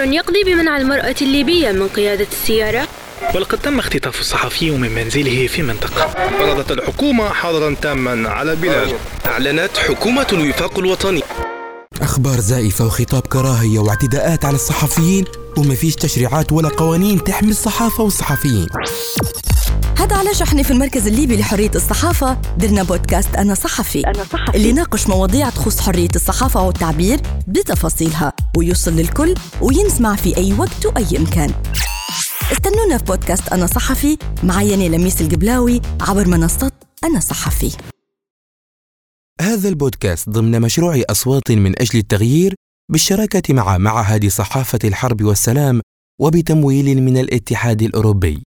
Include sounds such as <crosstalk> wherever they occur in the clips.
قرار يقضي بمنع المرأة الليبية من قيادة السيارة. ولقد تم اختطاف الصحفي من منزله في منطقة. فرضت الحكومة حظرا تاما على البلاد أعلنت حكومة الوفاق الوطني. أخبار زائفة وخطاب كراهية واعتداءات على الصحفيين وما فيش تشريعات ولا قوانين تحمي الصحافة والصحفيين. هذا علاش إحنا في المركز الليبي لحرية الصحافة. درنا بودكاست أنا صحفي, أنا صحفي. اللي يناقش مواضيع تخص حرية الصحافة والتعبير بتفاصيلها. ويوصل للكل وينسمع في أي وقت وأي مكان استنونا في بودكاست أنا صحفي معي لميس القبلاوي عبر منصة أنا صحفي. هذا البودكاست ضمن مشروع أصوات من أجل التغيير بالشراكة مع معهد صحافة الحرب والسلام وبتمويل من الاتحاد الأوروبي.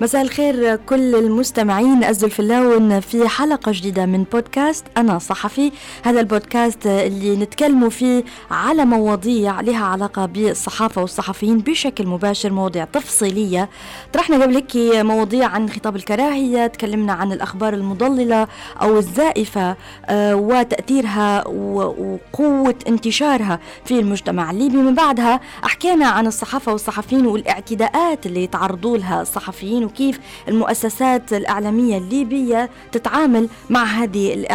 مساء الخير كل المستمعين. أزل في اللون في حلقة جديدة من بودكاست أنا صحفي. هذا البودكاست اللي نتكلموا فيه على مواضيع لها علاقة بالصحافة والصحفيين بشكل مباشر مواضيع تفصيلية. طرحنا قبل هيك مواضيع عن خطاب الكراهية تكلمنا عن الأخبار المضللة أو الزائفة آه، وتأثيرها وقوة انتشارها في المجتمع الليبي. من بعدها أحكينا عن الصحافة والصحفيين والاعتداءات اللي يتعرضوا لها الصحفيين وكيف المؤسسات الإعلامية الليبية تتعامل مع هذه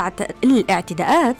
الإعتداءات.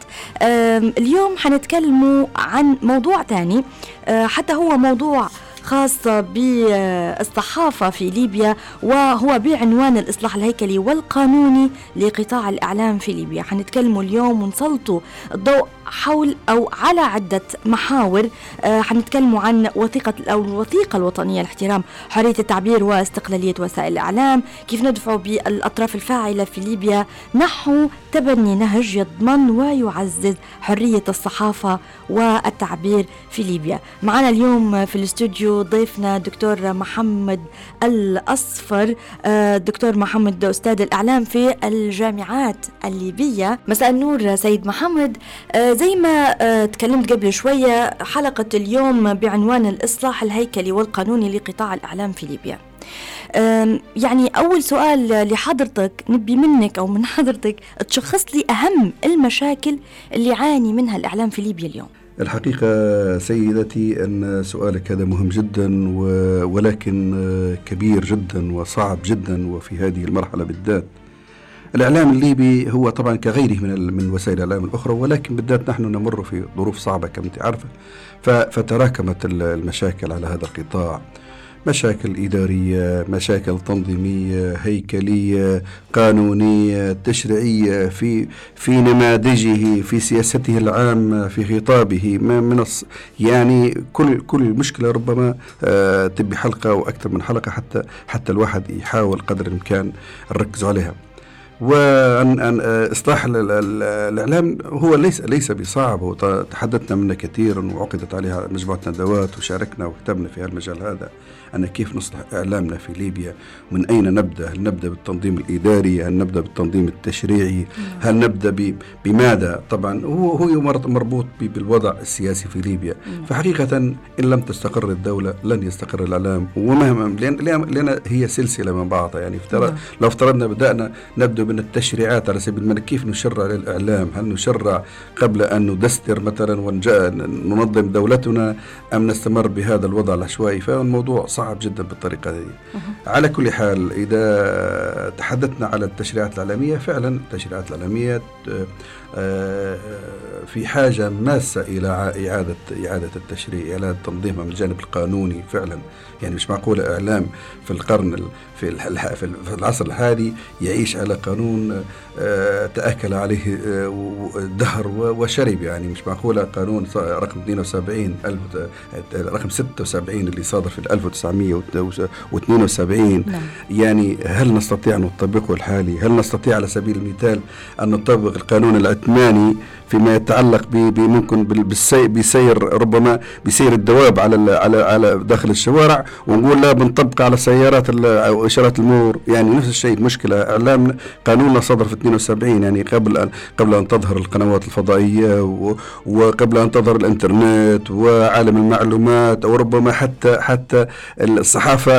اليوم حنتكلموا عن موضوع ثاني أه، حتى هو موضوع خاصة بالصحافة في ليبيا وهو بعنوان الإصلاح الهيكلي والقانوني لقطاع الإعلام في ليبيا. حنتكلموا اليوم ونسلطوا الضوء حول أو على عدة محاور. آه، حنتكلموا عن وثيقة أو الوثيقة الوطنية لاحترام حرية التعبير واستقلالية وسائل الإعلام كيف ندفع بالأطراف الفاعلة في ليبيا. نحو تبني نهج يضمن ويعزز حرية الصحافة والتعبير في ليبيا. معنا اليوم في الاستوديو ضيفنا دكتور محمد الأصفر. آه، دكتور محمد أستاذ الإعلام في الجامعات الليبية. مساء النور سيد محمد. آه، زي ما آه، تكلمت قبل شوية حلقة اليوم بعنوان الإصلاح الهيكلي والقانوني لقطاع الإعلام في ليبيا. يعني أول سؤال لحضرتك نبي منك أو من حضرتك تشخص لي أهم المشاكل اللي يعاني منها الإعلام في ليبيا اليوم. الحقيقة سيدتي أن سؤالك هذا مهم جدا ولكن كبير جدا وصعب جدا وفي هذه المرحلة بالذات. الإعلام الليبي هو طبعا كغيره من من وسائل الإعلام الأخرى ولكن بالذات نحن نمر في ظروف صعبة كما أنت عارفة فتراكمت المشاكل على هذا القطاع. مشاكل إدارية مشاكل تنظيمية هيكلية قانونية تشريعية في في نماذجه في سياسته العامة في خطابه ما من يعني كل كل مشكلة ربما آه، تبي حلقة وأكثر من حلقة حتى حتى الواحد يحاول قدر الإمكان نركز عليها. وأن إصلاح الإعلام هو ليس ليس بصعب. وتحدثنا منه كثيرا وعقدت عليها مجموعة ندوات وشاركنا وكتبنا في هالمجال هذا أن كيف نصلح إعلامنا في ليبيا من أين نبدأ؟ هل نبدأ بالتنظيم الإداري؟ هل نبدأ بالتنظيم التشريعي؟ هل نبدأ بماذا؟ طبعا هو هو مربوط بالوضع السياسي في ليبيا. فحقيقة إن لم تستقر الدولة لن يستقر الإعلام. ومهما لأن, لأن هي سلسلة من بعضها. يعني افترض لو افترضنا بدأنا نبدأ من التشريعات على سبيل المثال كيف نشرع للإعلام؟ هل نشرع قبل أن ندستر مثلا وننظم دولتنا أم نستمر بهذا الوضع العشوائي؟ فالموضوع صعب جدا بالطريقة هذه. على كل حال إذا تحدثنا على التشريعات الإعلامية فعلا التشريعات الإعلامية آه، في حاجة ماسة إلى إعادة إعادة التشريع إعادة تنظيمها من الجانب القانوني فعلا. يعني مش معقول إعلام في القرن في في العصر الحالي يعيش على قانون آه، تأكل عليه الدهر آه، وشرب. يعني مش معقولة قانون رقم 72 رقم 76 اللي صادر في 1972 نعم. يعني هل نستطيع أن نطبقه الحالي؟ هل نستطيع على سبيل المثال أن نطبق القانون العثماني فيما يتعلق ممكن بسير ربما بسير الدواب على على على داخل الشوارع ونقول لا بنطبق على سيارات أو إشارات المرور يعني نفس الشيء المشكلة إعلام قانوننا صدر في 72 يعني قبل ان قبل أن تظهر القنوات الفضائية وقبل أن تظهر الإنترنت وعالم المعلومات أو ربما حتى حتى الصحافة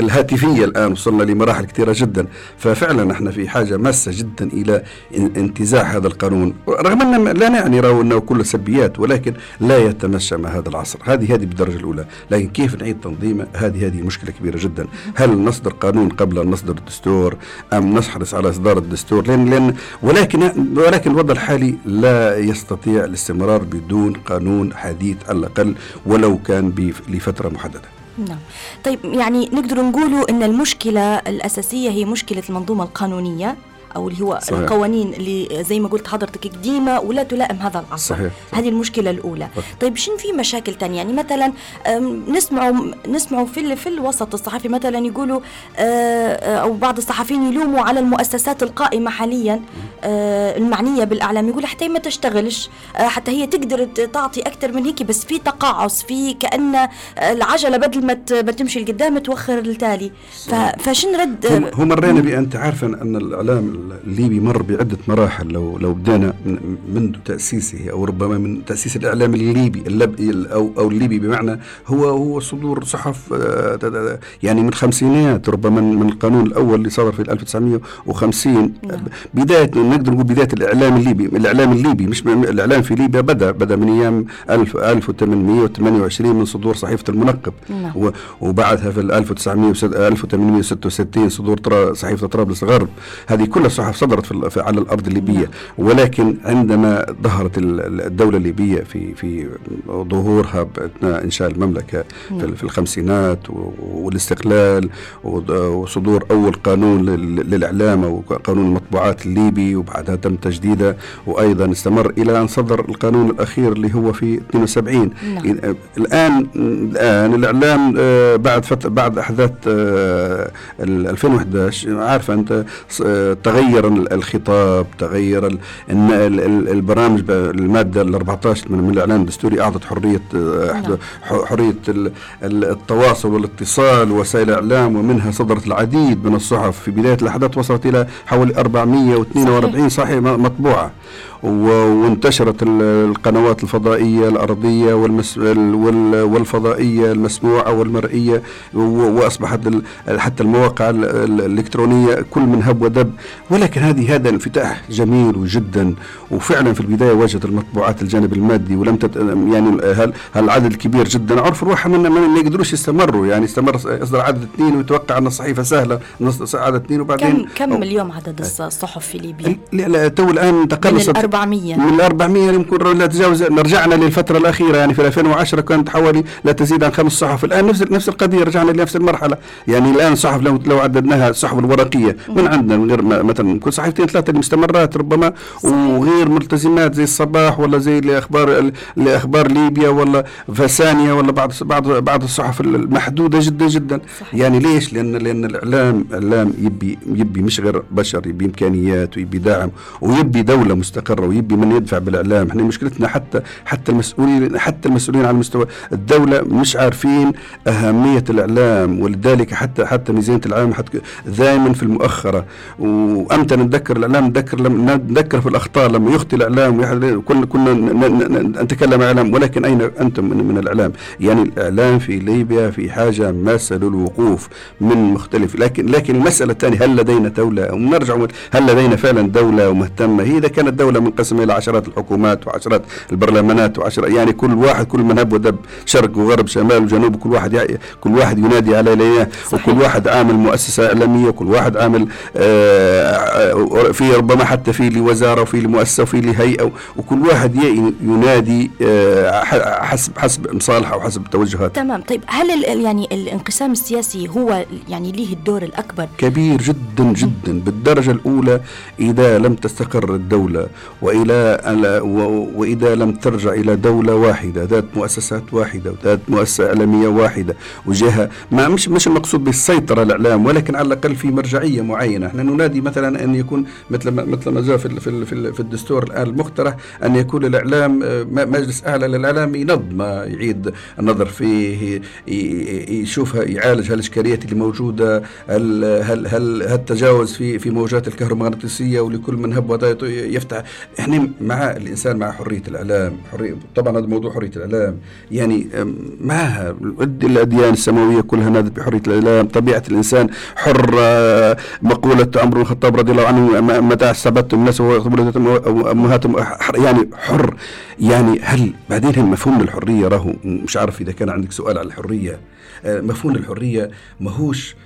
الهاتفية الآن وصلنا لمراحل كثيرة جدا. ففعلا إحنا في حاجة ماسة جدا إلى انتزاع هذا القانون. رغم ان لا نعني أنه كله سلبيات ولكن لا يتمشى مع هذا العصر. هذه هذه بالدرجة الأولى. لكن كيف نعيد تنظيمه هذه هذه مشكلة كبيرة جدا. هل نصدر قانون قبل أن نصدر الدستور؟ أم نحرص على إصدار الدستور؟ لأن لأن ولكن ولكن الوضع الحالي لا يستطيع الاستمرار بدون قانون حديث على الأقل ولو كان لفترة محددة. نعم. طيب يعني نقدر نقولوا إن المشكلة الأساسية هي مشكلة المنظومة القانونية؟ أو اللي هو صحيح. القوانين اللي زي ما قلت حضرتك قديمة ولا تلائم هذا العصر صحيح. هذه المشكلة الأولى. صحيح. طيب شنو في مشاكل تانية؟ يعني مثلا نسمعوا نسمعوا في في الوسط الصحفي مثلا يقولوا أو بعض الصحفيين يلوموا على المؤسسات القائمة حاليا المعنية بالإعلام. يقول حتى ما تشتغلش حتى هي تقدر تعطي أكثر من هيك بس في تقاعس في كأن العجلة بدل ما تمشي لقدام توخر التالي فشن رد؟ هو مرينا بانت عارفه أن الإعلام الليبي مر بعدة مراحل لو لو بدينا منذ تأسيسه أو ربما من تأسيس الإعلام الليبي أو أو الليبي بمعنى هو هو صدور صحف آه، يعني من الخمسينات ربما من القانون الأول اللي صدر في 1950 نعم. بداية نقدر نقول بداية الإعلام الليبي الإعلام الليبي مش الإعلام في ليبيا بدأ بدأ من أيام 1828 من صدور صحيفة المنقب نعم. وبعدها في 1866 صدور صحيفة طرابلس غرب هذه كلها الصحف صدرت في على الأرض الليبية نعم. ولكن عندما ظهرت الدولة الليبية في في ظهورها أثناء إنشاء المملكة نعم. في الخمسينات والاستقلال وصدور أول قانون للإعلام أو قانون المطبوعات الليبي وبعدها تم تجديده وأيضا استمر إلى أن صدر القانون الأخير اللي هو في 72 نعم. الان الآن الإعلام آه، بعد بعد أحداث 2011 آه، عارفه أنت تغير تغير الخطاب تغير البرامج المادة ال 14 من الاعلان الدستوري أعطت حرية نعم. حرية التواصل والاتصال وسائل الإعلام ومنها صدرت العديد من الصحف في بداية الأحداث وصلت إلى حوالي 442 صحيح مطبوعة وانتشرت القنوات الفضائية الأرضية والمس والفضائية المسموعة والمرئية وأصبحت حتى المواقع الإلكترونية كل من هب ودب. ولكن هذه هذا انفتاح جميل جدا. وفعلا في البداية واجهت المطبوعات الجانب المادي ولم تت يعني هل العدد الكبير جدا؟ عرف روح من ما يقدروش يستمروا. يعني استمر يصدر عدد اثنين ويتوقع أن الصحيفة سهلة عدد اثنين وبعدين كم كم اليوم عدد الصحف في ليبيا؟ لا تو الآن تقلصت 400 من 400 يمكن لا تجاوز رجعنا للفترة الأخيرة يعني في 2010 كانت حوالي لا تزيد عن خمس صحف. الآن نفس نفس القضية رجعنا لنفس المرحلة. يعني الآن صحف لو لو عددناها الصحف الورقية من عندنا؟ من غير مثلا كل صحيفتين ثلاثة مستمرات ربما وغير ملتزمات زي الصباح ولا زي الاخبار الاخبار ليبيا ولا فسانيا ولا بعض بعض بعض الصحف المحدودة جدا جدا. صحيح. يعني ليش؟ لأن لأن الإعلام اعلام يبي يبي مش غير بشر يبي إمكانيات ويبي دعم ويبي دولة مستقرة. ويبي من يدفع بالإعلام. إحنا مشكلتنا حتى حتى المسؤولين حتى المسؤولين على مستوى الدولة مش عارفين أهمية الإعلام ولذلك حتى حتى ميزانية الاعلام دائما في المؤخرة. وأمتى نتذكر الإعلام؟ نتذكر لما نتذكر في الأخطاء. لما يخطي الإعلام كنا كنا نتكلم إعلام. ولكن أين أنتم من, من الإعلام؟ يعني الإعلام في ليبيا في حاجة ماسه للوقوف من مختلف. لكن لكن المسألة الثانية هل لدينا دولة؟ ونرجع هل لدينا فعلا دولة مهتمة؟ هي إذا كانت دولة منقسمه إلى عشرات الحكومات وعشرات البرلمانات وعشرات يعني كل واحد كل من هب ودب شرق وغرب شمال وجنوب كل واحد كل واحد ينادي على ليه وكل واحد عامل مؤسسة إعلامية كل واحد عامل آه في ربما حتى في لوزارة وفي لمؤسسة وفي لهيئة وكل واحد ينادي آه حسب حسب مصالحه وحسب توجهاته. تمام. طيب هل يعني الانقسام السياسي هو يعني ليه الدور الأكبر؟ كبير جدا جدا بالدرجة الأولى إذا لم تستقر الدولة وإلى وإذا لم ترجع إلى دولة واحدة ذات مؤسسات واحدة وذات مؤسسة إعلامية واحدة وجهة ما مش مش المقصود بالسيطرة الإعلام ولكن على الأقل في مرجعية معينة. إحنا ننادي مثلا أن يكون مثل ما مثل ما جاء في في في الدستور الآن المقترح أن يكون الإعلام مجلس أعلى للإعلام ينظم يعيد النظر فيه يشوفها يعالج هالإشكاليات اللي موجودة هل هل هل التجاوز في في موجات الكهرومغناطيسية ولكل من هب يفتح إحنا مع الإنسان مع حرية الإعلام حرية طبعا هذا موضوع حرية الإعلام. يعني معها الاديان السماوية كلها نادت بحرية الإعلام؟ طبيعة الإنسان حر مقولة عمر بن الخطاب رضي الله عنه متى استبدتم الناس أمهاتهم يعني حر. يعني هل بعدين مفهوم الحريه راهو؟ مش عارف إذا كان عندك سؤال على الحرية. آه، مفهوم الحريه ماهوش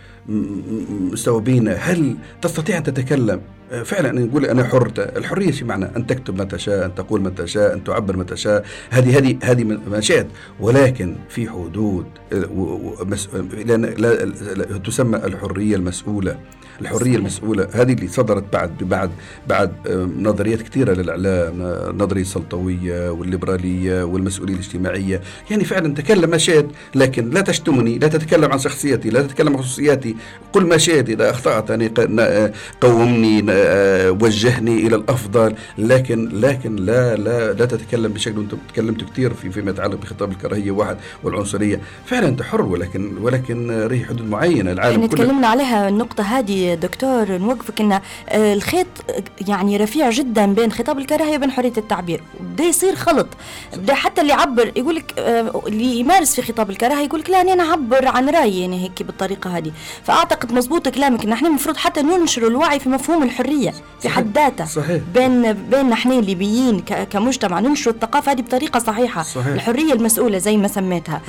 مستوعبين هل تستطيع أن تتكلم؟ آه، فعلا نقول أنا حر. الحرية شو معنى أن تكتب ما تشاء أن تقول ما تشاء أن تعبر ما تشاء. هذه هذه هذه ما شئت ولكن في حدود لا تسمى الحرية المسؤولة. الحرية المسؤولة هذه اللي صدرت بعد بعد بعد آه، نظريات كثيرة للإعلام النظريه السلطوية والليبرالية والمسؤولية الاجتماعية. يعني فعلا تكلم ما شئت لكن لا تشتمني لا تتكلم عن شخصيتي لا تتكلم عن خصوصياتي. قل ما شئت إذا أخطأت يعني قومني آه، وجهني إلى الأفضل. لكن لكن لا لا لا تتكلم بشكل وانت تكلمت كثير في فيما يتعلق بخطاب الكراهية واحد والعنصرية. فعلا أنت حر ولكن ولكن ري حدود معينة. العالم إحنا تكلمنا عليها النقطة هذه دكتور نوقفك ان الخيط يعني رفيع جدا بين خطاب الكراهية وبين حرية التعبير. بدا يصير خلط. بدا حتى اللي يعبر يقول لك اللي يمارس في خطاب الكراهية يقول لك لا أنا أعبر عن رأيي يعني هيك بالطريقة هذه. فأعتقد مزبوط كلامك. ان إحنا المفروض حتى ننشر الوعي في مفهوم الحرية. في حد ذاتها. بين بين نحن الليبيين كمجتمع ننشر الثقافة هذه بطريقة صحيحة. صحيح. الحرية المسؤولة زي ما سميتها.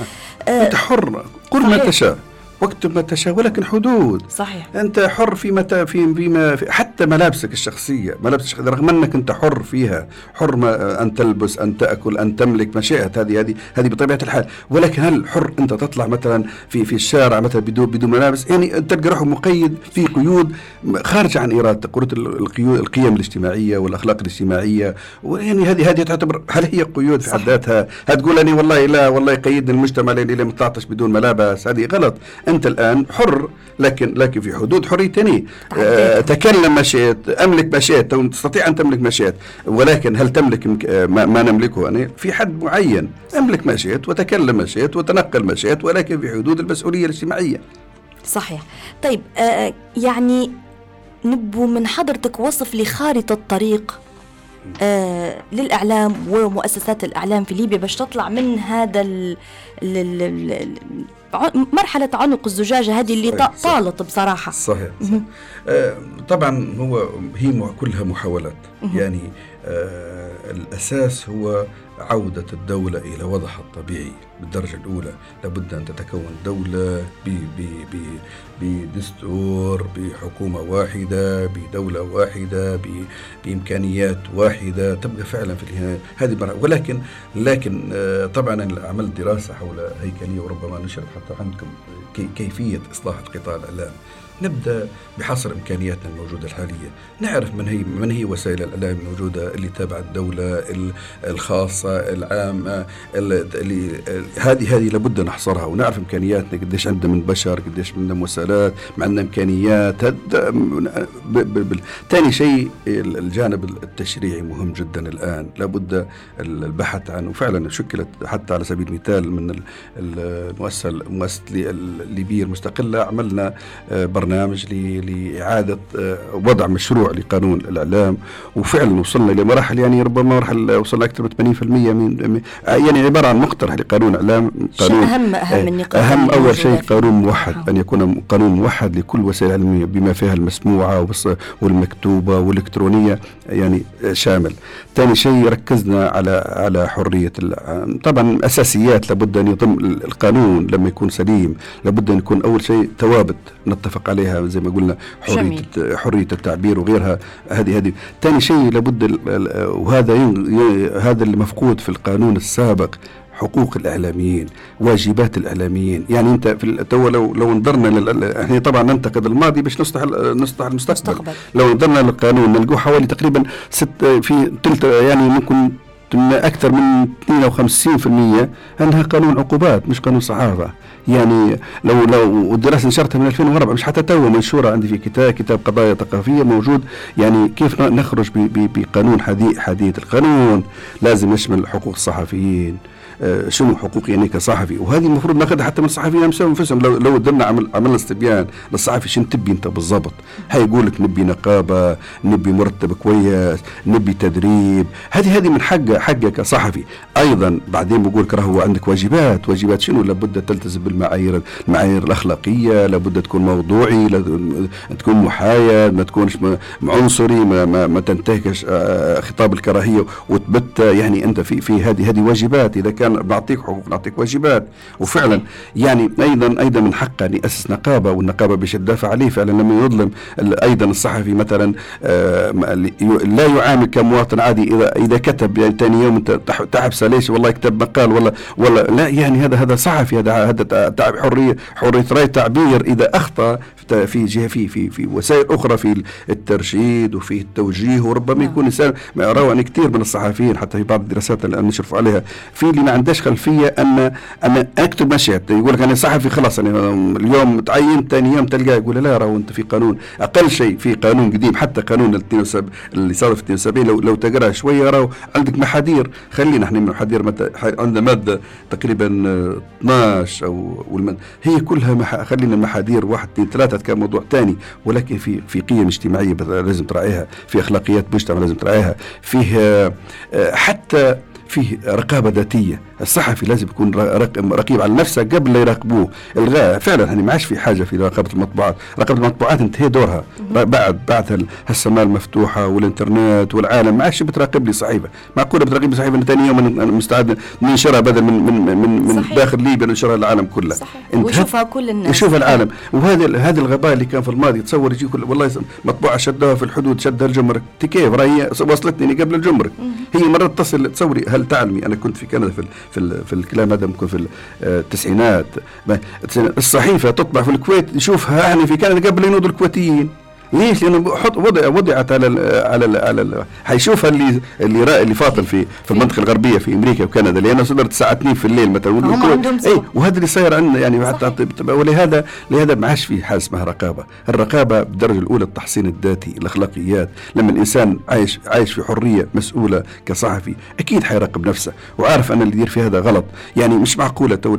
آه أنت حر قل ما تشاء. واكتب ما تشاء ولكن حدود صحيح. أنت حر في متى في فيما في حتى ملابسك الشخصية ملابس الشخصية رغم أنك أنت حر فيها حر ما أن تلبس أن تأكل أن تملك ما شئت هذه هذه هذه بطبيعة الحال. ولكن هل حر أنت تطلع مثلا في في الشارع مثلا بدون بدون ملابس؟ يعني تلقى روحك مقيد في قيود خارجه عن إرادتك قيود القيود القيم الاجتماعية والأخلاق الاجتماعية. يعني هذه هذه تعتبر هل هي قيود في حد ذاتها؟ هتقول اني والله لا والله يقيدني المجتمع لأني لم تعطش بدون ملابس هذه غلط. أنت الآن حر لكن لكن في حدود حريتني. آه تكلم ما شئت أملك ما شئت تستطيع أن تملك ما شئت ولكن هل تملك آه، ما, ما نملكه أنا؟ في حد معين. أملك ما شئت وتكلم ما شئت وتنقل ما شئت ولكن في حدود المسؤولية الاجتماعية. صحيح. طيب آه, آه، يعني نبو من حضرتك وصف لخارطه طريق آه للإعلام ومؤسسات الإعلام في ليبيا باش تطلع من هذا ال ال ال مرحلة عنق الزجاجة هذه اللي صحيح طالت بصراحة. صحيح, صحيح. آه طبعا هو هي كلها محاولات. يعني آه الأساس هو عودة الدولة إلى وضعها الطبيعي بالدرجة الأولى. لابد أن تتكون دولة بدستور بحكومة واحدة بدولة واحدة بإمكانيات واحدة. تبقى فعلا في هذه ولكن لكن آه، طبعا عملت دراسة حول هيكلية وربما نشرت حتى عندكم كيفية إصلاح القطاع الإعلامي نبدأ بحصر إمكانياتنا الموجودة الحالية، نعرف من هي من هي وسائل الإعلام الموجودة اللي تابعه الدولة الخاصة العامة اللي هذه هذه لابد نحصرها. ونعرف إمكانياتنا قديش عندنا من بشر، قديش عندنا مسالات، عندنا إمكانيات، ثاني شيء الجانب التشريعي مهم جدا الآن، لابد البحث عنه. فعلا شكلت حتى على سبيل المثال من المؤسسه المؤسسه الليبيه المستقلة عملنا برنامج برنامج لإعادة آه، وضع مشروع لقانون الإعلام. وفعلا وصلنا إلى مراحل يعني ربما مراحل وصلنا أكثر من 80% من يعني عبارة عن مقترح لقانون إعلام قانون أهم أهم النقاط أهم أول شيء قانون موحد آه. أن يكون قانون موحد لكل وسائل العلمية بما فيها المسموعة والمكتوبة والإلكترونية يعني شامل. ثاني شيء ركزنا على على حرية طبعا أساسيات لابد أن يضم القانون لما يكون سليم لابد أن يكون أول شيء ثوابت نتفق عليها زي ما قلنا حرية حرية التعبير وغيرها هذه هذه. ثاني شيء لابد وهذا هذا اللي مفقود في القانون السابق حقوق الإعلاميين واجبات الإعلاميين. يعني أنت في تو لو لو نظرنا إحنا طبعا ننتقد الماضي باش نصلح نصلح المستقبل. مستقبل. لو نظرنا للقانون نلقوه حوالي تقريبا ست في ثلث يعني ممكن أكثر من 52% انها قانون عقوبات مش قانون صحافة. يعني لو لو الدراسة نشرتها من 2004 مش حتى تو منشورة عندي في كتاب كتاب قضايا ثقافية موجود. يعني كيف نخرج بقانون حديث حديث القانون؟ لازم يشمل حقوق الصحفيين. شنو حقوقي يعني كصحفي. وهذه المفروض ناخذها حتى من الصحفيين انفسهم لو لو درنا عمل عملنا استبيان للصحفي شنو تبي انت بالضبط. هيقول لك نبي نقابة نبي مرتب كويس نبي تدريب. هذه هذه من حقه حقه كصحفي. أيضا بعدين بقول لك راهو عندك واجبات. واجبات شنو؟ لابد تلتزم بالمعايير المعايير الأخلاقية لابد تكون موضوعي تكون محايد ما تكونش عنصري ما, ما, ما تنتهكش آه، خطاب الكراهية وتبت. يعني أنت في في هذه هذه واجبات. إذا كان كان بعطيك حقوق نعطيك واجبات. وفعلا يعني أيضا أيضا من حقه أن يأسس نقابة والنقابة باش تدافع عليه. فعلا لما يظلم أيضا الصحفي مثلا آه، لا يعامل كمواطن عادي. إذا إذا كتب يعني ثاني يوم انت تحبسه ليش والله يكتب مقال؟ ولا ولا لا يعني هذا هذا صحفي هذا هذا حرية حرية رأي تعبير. إذا أخطأ في جهة في في في وسائل أخرى في الترشيد وفي التوجيه. وربما يكون إنسان روى ان كثير من الصحفيين حتى في بعض الدراسات اللي نشرف عليها. في اللي عندهاش خلفية ان أنا أكتب مشهد يقول لك أنا صحفي خلاص أنا اليوم تعين ثاني يوم تلقاه يقول لا راهو أنت في قانون. أقل شيء في قانون قديم حتى قانون اللي صار في 72 لو لو تقرا شوية راهو عندك محاذير. خلينا إحنا من محاذير عندنا مادة تقريبا 12 أو والمن هي كلها مح... خلينا محاذير واحد اثنين ثلاثة موضوع ثاني ولكن في في قيم اجتماعية لازم تراعيها. في أخلاقيات مجتمع لازم تراعيها. فيه آه، حتى فيه رقابة ذاتية. الصحفي لازم يكون رقيب على نفسه قبل لا يراقبوه. الغاء فعلا يعني ما عادش في حاجة في رقابة المطبوعات. رقابة المطبوعات انتهى دورها. بعد بعد هالسماء المفتوحه والإنترنت والعالم ما عادش بتراقب لي صحيفة. معقولة بتراقب لي صحيفة ثاني يوم أنا مستعد ننشرها بدل من من من, من داخل ليبيا ننشرها للعالم كله. صحيح. ويشوفها كل الناس. يشوفها العالم. وهذا هذا الغباء اللي كان في الماضي تصور يجي كل والله مطبوعة شدوها في الحدود شدها الجمرك. كيف؟ راهي وصلتني قبل الجمرك. هي مرات تصل تصوري هل تعلمي أنا كنت في كندا في في, في الكلام هذا ممكن في التسعينات؟ الصحيفة تطبع في الكويت. نشوفها يعني في كندا قبل ينوضوا الكويتيين. ليش؟ لأنه حط وضع وضعت على ال على ال على ال حيشوفها اللي اللي اللي فاطل في في المنطقة الغربية في أمريكا وكندا لأنه صدرت الساعة 2 في الليل مثلا هم عندهم إي وهذا اللي صاير عندنا يعني حتى ولهذا لهذا ما عادش في حاجة اسمها رقابة، الرقابة بالدرجة الأولى التحصين الذاتي، الأخلاقيات، لما الإنسان عايش عايش في حرية مسؤولة كصحفي أكيد حيراقب نفسه وعارف أن اللي يدير في هذا غلط، يعني مش معقولة تو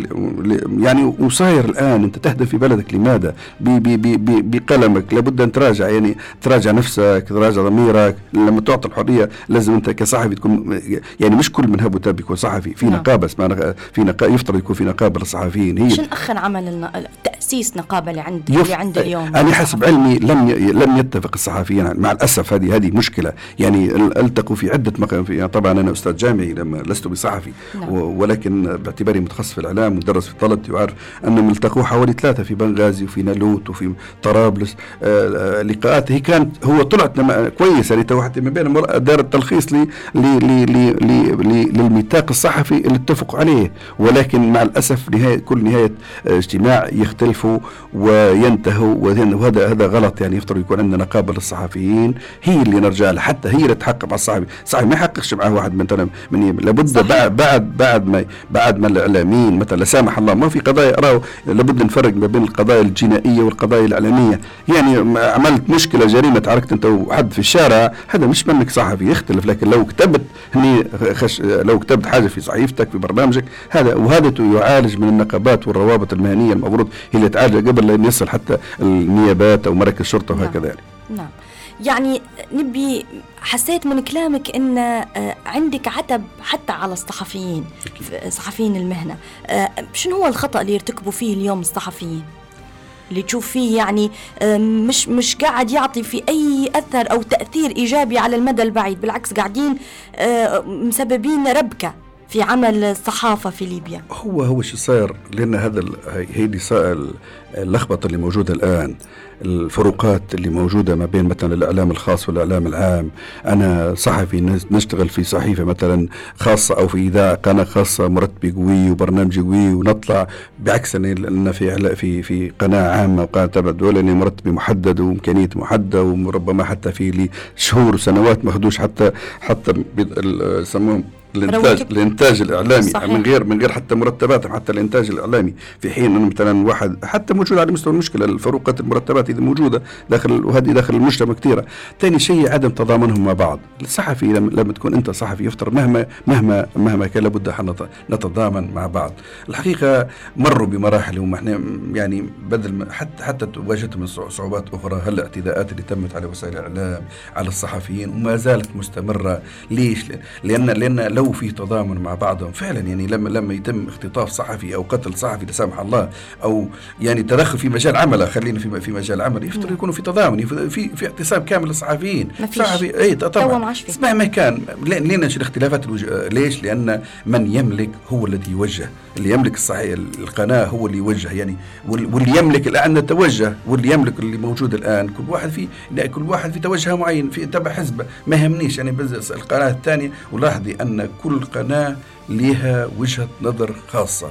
يعني وصاير الآن أنت تهدف في بلدك لماذا؟ بقلمك لابد أن تراجع. تراجع يعني تراجع نفسك تراجع ضميرك. لما تعطي الحرية لازم انت كصحفي تكون يعني مش كل من هب وتب يكون صحفي. في نعم. نقابة اسمها في نقابه يفترض يكون في نقابة للصحفيين هي شنو اخر عمل تأسيس نقابة اللي عندي يف... اللي عندي اليوم؟ أنا حسب علمي لم ي... لم يتفق الصحفيين مع الأسف هذه هذه مشكلة. يعني التقوا في عدة مقام في يعني طبعا أنا أستاذ جامعي لما لست بصحفي. نعم. ولكن باعتباري متخصص في الإعلام ودرس في طلبتي وعارف أنهم التقوا حوالي ثلاثة في بنغازي وفي نالوت وفي طرابلس. آه اللقاءات هي كانت هو طلعت كويسة يعني واحد من بين دار التلخيص لي لي لي لي لي للميثاق الصحفي اللي اتفقوا عليه. ولكن مع الأسف نهايه كل نهاية اجتماع يختلفوا وينتهوا وهذا هذا غلط. يعني يفترض يكون عندنا نقابه للصحفيين. هي اللي نرجع لها. حتى هي اللي تحقق مع الصحفي. الصحفي ما يحققش معه واحد مثلا من لابد بعد بعد بعد ما بعد ما الإعلاميين مثلا لا سامح الله ما في قضايا. راهو لابد نفرق ما بين القضايا الجنائية والقضايا الإعلامية. يعني عملت مشكلة جريمة عركت انت وحد في الشارع هذا مش منك صحفي يختلف لكن لو كتبت هني خش لو كتبت حاجة في صحيفتك في برنامجك هذا وهذا يعالج من النقابات والروابط المهنية المفروض هي اللي تعالج قبل لا يصل حتى النيابات أو مراكز الشرطة نعم. وهكذا يعني. نعم يعني نبي حسيت من كلامك إن آه، عندك عتب حتى على الصحفيين صحفيين المهنة آه، شنو هو الخطأ اللي يرتكبوا فيه اليوم الصحفيين اللي تشوف فيه يعني مش مش قاعد يعطي في أي أثر أو تأثير إيجابي على المدى البعيد بالعكس قاعدين مسببين ربكة. في عمل الصحافة في ليبيا؟ هو هو شو صار لأن هذا هيدي اللخبطة اللي موجودة الآن الفروقات اللي موجودة ما بين مثلا الإعلام الخاص والإعلام العام. أنا صحفي نشتغل في صحيفة مثلا خاصة أو في إذاعة قناه خاصة مرتبه قوي وبرنامج قوي ونطلع بعكس ان في في في قناة عامة وقناه تبع الدولة اني مرتبي محدد وامكانيه محددة وربما حتى في لي شهور وسنوات ما حتى حتى يسموهم الانتاج الإنتاج الإعلامي صحيح. من غير من غير حتى مرتباتهم حتى الإنتاج الإعلامي في حين إنه مثلا واحد حتى موجود على مستوى المشكلة الفروقات المرتبات إذا موجودة داخل وهذه داخل المجتمع كثيرة. ثاني شيء عدم تضامنهم مع بعض. الصحفي لما تكون أنت صحفي يفترض مهما مهما مهما كان لابد نتضامن مع بعض. الحقيقة مروا بمراحل هم إحنا يعني بدل حتى حتى واجهتهم صعوبات أخرى. هلا الاعتداءات اللي تمت على وسائل الإعلام على الصحفيين وما زالت مستمرة؟ ليش؟ لأن لأن لو في تضامن مع بعضهم فعلا يعني لما لما يتم اختطاف صحفي أو قتل صحفي لا سامح الله أو يعني تدخل في مجال عمله خلينا في في مجال عمل يفترض يكونوا في تضامن في في اعتصام كامل للصحفيين. صحفي اي طبعا. مهما كان ليش الاختلافات الوج... ليش؟ لأن من يملك هو الذي يوجه. اللي يملك الصحيح القناة هو اللي يوجه يعني واللي يملك الآن توجه واللي يملك اللي موجود الآن. كل واحد في كل واحد في توجه معين في تبع حزبه ما يهمنيش يعني القناة الثانية. ولاحظي أن كل قناة لها وجهة نظر خاصة.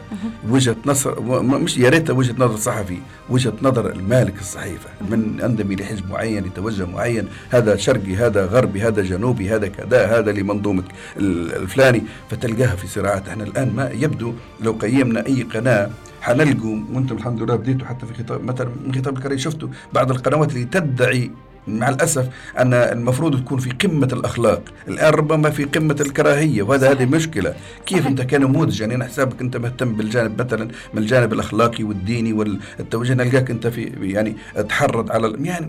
وجهة نظر مش يا ريتها وجهة نظر صحفي وجهة نظر المالك الصحيفة. من انتمي لحزب معين لتوجه معين هذا شرقي هذا غربي هذا جنوبي هذا كذا هذا لمنظومه الفلاني. فتلقاها في صراعات. إحنا الآن ما يبدو لو قيمنا أي قناة حنلقوا وأنتم الحمد لله بديتوا حتى في خطاب مثلا من خطاب الكريم شفتوا بعض القنوات اللي تدعي مع الأسف أن المفروض تكون في قمة الأخلاق الآن ربما في قمة الكراهية وهذا هذه مشكلة كيف صحيح. أنت كنموذج يعني أنا حسابك أنت مهتم بالجانب مثلا من الجانب الأخلاقي والديني والتوجيه نلقاك أنت في يعني تحرض على يعني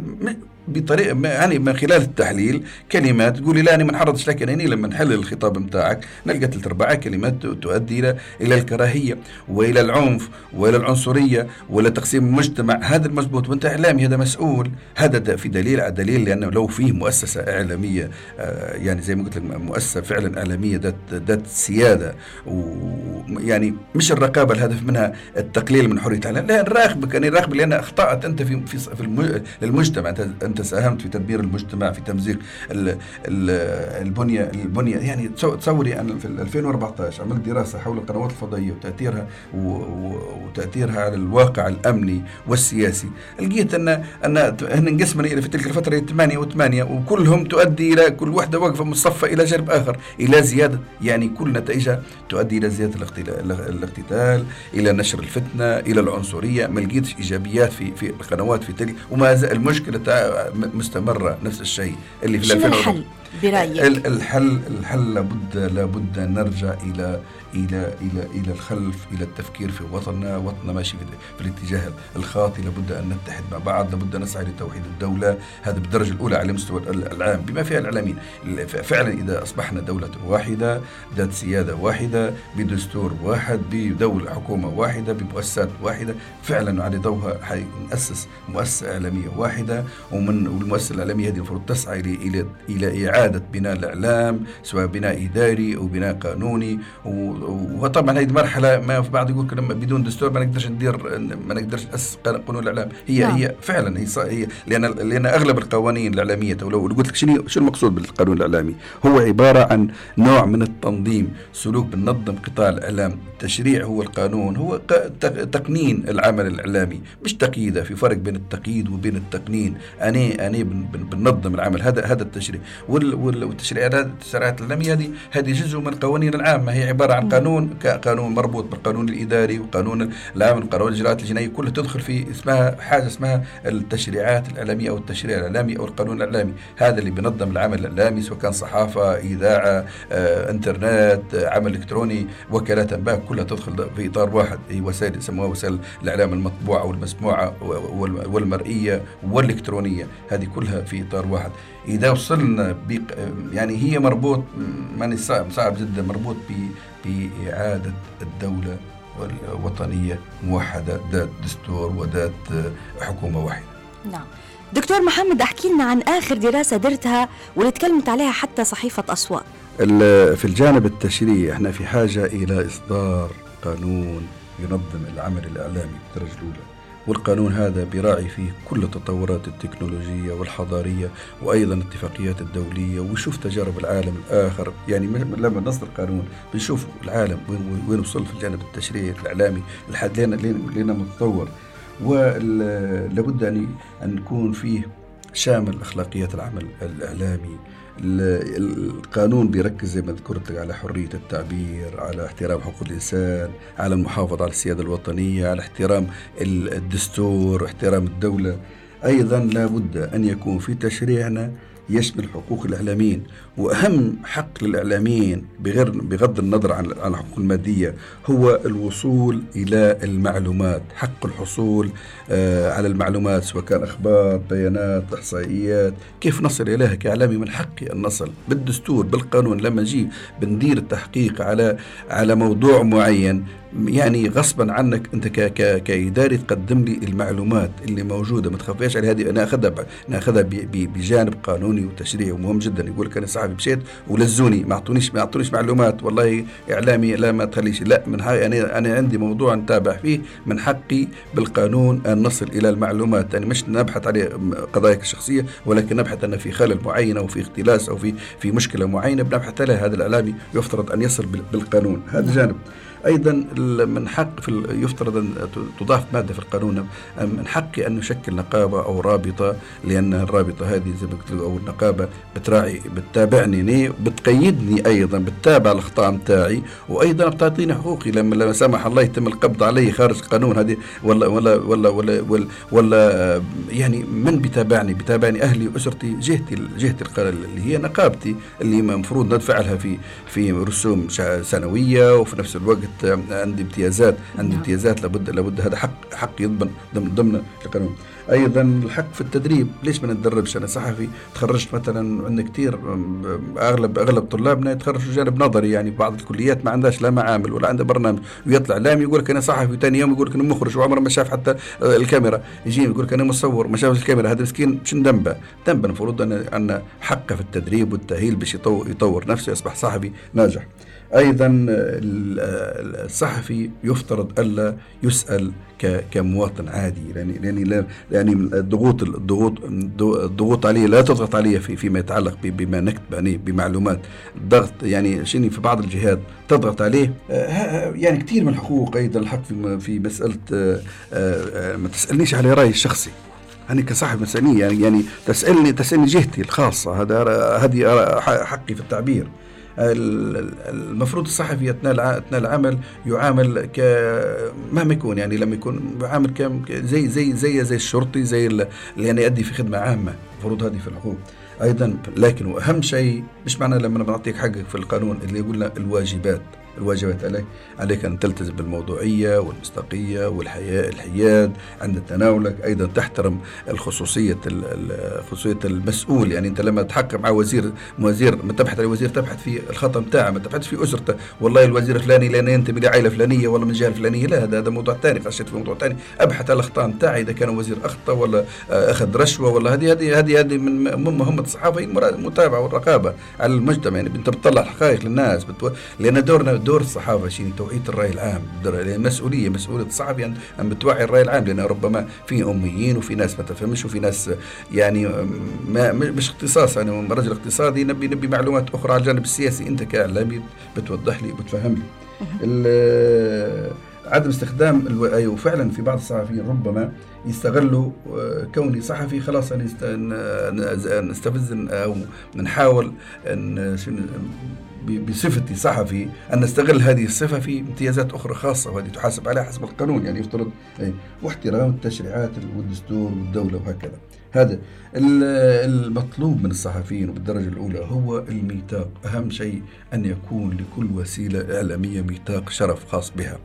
بطريقه يعني من خلال التحليل كلمات تقولي لا أنا ما انحرضش لكن يعني لما نحلل الخطاب نتاعك نلقى ثلاث ارباع كلمات تؤدي إلى إلى الكراهية وإلى العنف وإلى العنصرية وإلى تقسيم المجتمع. هذا المضبوط وأنت إعلامي هذا مسؤول. هذا في دليل على دليل لأنه لو فيه مؤسسة إعلامية آه، يعني زي ما قلت لك مؤسسة فعلا إعلامية ذات ذات سيادة ويعني مش الرقابة الهدف منها التقليل من حرية الإعلام. لا نراقبك أنا راقب لأن أخطأت أنت في في, في المجتمع أنت انت ساهمت في تدمير المجتمع في تمزيق البنية البنية. يعني تصوري أنا في 2014 عملت دراسة حول القنوات الفضائية وتأثيرها وتأثيرها على الواقع الأمني والسياسي. لقيت ان أن هن انقسمنا إلى في تلك الفترة ثمانية وثمانية وكلهم تؤدي إلى كل واحدة واقفة مصفه إلى جانب آخر إلى زيادة. يعني كل نتائجها تؤدي إلى زيادة الاقتتال إلى نشر الفتنة إلى العنصرية. ما لقيتش إيجابيات في في القنوات في تلك. وما زال المشكلة مستمرة نفس الشيء اللي في الحل برأيك؟ الحل الحل لابد لابد أن نرجع إلى إلى إلى إلى الخلف إلى التفكير في وطننا. وطننا ماشي في الاتجاه الخاطئ. لابد أن نتحد مع بعض. لابد أن نسعى لتوحيد الدولة. هذا بالدرجة الأولى على مستوى العام. بما فيها الاعلاميين فعلا إذا أصبحنا دولة واحدة ذات سيادة واحدة بدستور واحد بدولة حكومة واحدة بمؤسسات واحدة فعلا على ضوءها حنأسس مؤسسة إعلامية واحدة. ومن والمؤسسه الإعلامية هذه المفروض تسعى إلى إلى إلى إعادة بناء الإعلام سواء بناء إداري أو بناء قانوني. وطبعا هذه مرحله ما في بعض يقول لما بدون دستور ما نقدرش ندير ما نقدرش ناسس قانون الإعلام. هي نعم. هي فعلا هي, هي لأن لأن أغلب القوانين الإعلامية ولو قلت لك شنو شو المقصود بالقانون الإعلامي؟ هو عبارة عن نوع من التنظيم سلوك بننظم قطاع الإعلام. التشريع هو القانون هو تقنين العمل الإعلامي. مش تقييده في فرق بين التقييد وبين التقنين. اني اني بننظم العمل. هذا هذا التشريع. والتشريعات التشريعات الإعلامية هذه هذه جزء من القوانين العامه هي عبارة عن قانون قانون مربوط بالقانون الإداري وقانون العام قانون الاجراءات الجنائية كلها تدخل في اسمها حاجة اسمها التشريعات الإعلامية أو التشريع الإعلامي أو القانون الإعلامي. هذا اللي بينظم العمل الإعلامي سواء كان صحافة إذاعة آه، إنترنت عمل إلكتروني وكالات انباء كلها تدخل في إطار واحد. هي وسائل يسموها وسائل الإعلام المطبوعة والمسموعة والمرئية والإلكترونية. هذه كلها في إطار واحد. إذا وصلنا يعني هي مربوط ماني صعب, صعب جدا مربوط بإعادة الدولة الوطنية موحدة ذات دستور وذات حكومة واحدة. نعم. دكتور محمد احكي لنا عن آخر دراسة درتها واللي تكلمت عليها حتى صحيفة أصوات. في الجانب التشريعي إحنا في حاجة إلى إصدار قانون ينظم العمل الإعلامي بالدرجة الأولى والقانون هذا براعي فيه كل التطورات التكنولوجية والحضارية وأيضا الاتفاقيات الدولية. ويشوف تجارب العالم الآخر. يعني لما نصدر قانون بنشوف العالم وين وصل في الجانب التشريعي الإعلامي لحد لنا متطور ولابد أن نكون فيه شامل أخلاقيات العمل الإعلامي. القانون بيركز زي ما ذكرت على حرية التعبير على احترام حقوق الإنسان على المحافظة على السيادة الوطنية على احترام الدستور احترام الدولة. أيضا لابد أن يكون في تشريعنا يشمل حقوق الإعلاميين وأهم حق للإعلاميين بغير بغض النظر عن عن الحقوق المادية هو الوصول إلى المعلومات حق الحصول آه على المعلومات سواء كان أخبار بيانات إحصائيات كيف نصل إليها كإعلامي من حقي أن نصل بالدستور بالقانون لما نجي بندير التحقيق على على موضوع معين يعني غصبا عنك أنت ك ك كإداري تقدم لي المعلومات اللي موجودة ما تخافيش على هذه أنا أخذها ناخذها بجانب قانوني. وتشريعي ومهم جدا. يقول لك أنا صاحبي مشيت ولزوني ما اعطونيش ما أعطونيش معلومات. والله إعلامي لا ما تخليش. لا من هاي أنا أنا عندي موضوع نتابع فيه. من حقي بالقانون أن نصل إلى المعلومات. يعني مش نبحث عليه قضاياك الشخصية ولكن نبحث أن في خلل معين أو في اختلاس أو في في مشكلة معينة بنبحث عليها. هذا الإعلامي يفترض أن يصل بالقانون. هذا جانب. أيضا من حق في يفترض أن تضاف مادة في القانون من حقي أن نشكل نقابة أو رابطة لأن الرابطة هذه زي ما قلت أو النقابة بتراعي بتتابعني بتقيدني أيضا بتتابع الأخطاء متاعي وأيضا بتعطيني حقوقي. لما لما سمح الله يتم القبض علي خارج القانون هذه ولا ولا ولا ولا, ولا, ولا يعني من بيتابعني؟ بيتابعني أهلي وأسرتي جهتي جهتي اللي هي نقابتي اللي المفروض ندفع لها في في رسوم سنوية وفي نفس الوقت عندي امتيازات عندي نعم. امتيازات لابد لابد هذا حق حق يضمن ضمن ضمن القانون. أيضا الحق في التدريب ليش ما نتدربش؟ أنا صحفي تخرجت مثلا عندنا كثير أغلب أغلب طلابنا يتخرجوا جانب نظري يعني بعض الكليات ما عندهاش لا معامل ولا عندها برنامج ويطلع اعلامي يقول لك أنا صحفي وثاني يوم يقول لك أنا مخرج وعمره ما شاف حتى الكاميرا. يجي يقول لك أنا مصور ما شافش الكاميرا. هذا مسكين شن ذنبه ذنبه المفروض أن عندنا حق في التدريب والتأهيل باش يطور نفسه يصبح صحفي ناجح. أيضا الصحفي يفترض ألا يسأل كمواطن عادي يعني يعني يعني الضغوط الضغوط الضغوط عليه لا تضغط عليه في فيما يتعلق بما نكتب يعني بمعلومات. الضغط يعني شنو في بعض الجهات تضغط عليه. آه، يعني كثير من الحقوق أيضا الحق في في مسألة آه، آه، ما تسألنيش على رأيي الشخصي. أنا كصاحب مسؤولية يعني يعني تسألني تسألني جهتي الخاصة هذا هذه حقي في التعبير. المفروض الصحفي اثناء اثناء العمل يعامل ك مهما يكون يعني لما يكون يعامل كم زي زي زي زي الشرطي زي اللي يعني يؤدي في خدمة عامة. المفروض هذه في الحقوق أيضا لكن وأهم شيء مش معنى لما بنعطيك حقك في القانون اللي يقول الواجبات. الواجبات عليك. عليك أن تلتزم بالموضوعية والمصداقية والحياء الحياد عند تناولك. أيضا تحترم الخصوصية خصوصية المسؤول. يعني أنت لما تحكم مع وزير وزير ما تبحث عن وزير تبحث في الخطأ بتاعه ما تبحث في أسرته. والله الوزير الفلاني لأنه ينتمي لعائلة فلانية ولا من جهة فلانية. لا هذا هذا موضوع ثاني خشيت في موضوع ثاني. أبحث على الأخطاء بتاعي إذا كان وزير أخطأ ولا أخذ رشوة ولا. هذه هذه هذه هذه من مهمة الصحافة. المتابعة والرقابة على المجتمع. يعني أنت بتطلع الحقائق للناس بتو... لأن دورنا دور الصحافة شيء توعية الرأي العام مسؤولية مسؤولية الصحفي أن أن بتوعي الرأي العام لأن ربما في أميين وفي ناس ما تفهمش وفي ناس يعني ما مش اختصاص أنا يعني رجل اقتصادي نبي نبي معلومات أخرى على الجانب السياسي. أنت كإعلامي بتوضح لي وبتفهم لي عدم استخدام ألو... أيوة فعلا في بعض الصحفيين ربما يستغلوا آه، كوني صحفي خلاص أنا نستفز أو نحاول أن بصفتي صحفي أن نستغل هذه الصفة في امتيازات أخرى خاصة وهذه تحاسب عليها حسب القانون يعني يفترض واحترام التشريعات والدستور والدولة وهكذا. هذا. المطلوب من الصحفيين بالدرجة الأولى هو الميثاق. أهم شيء أن يكون لكل وسيلة إعلامية ميثاق شرف خاص بها.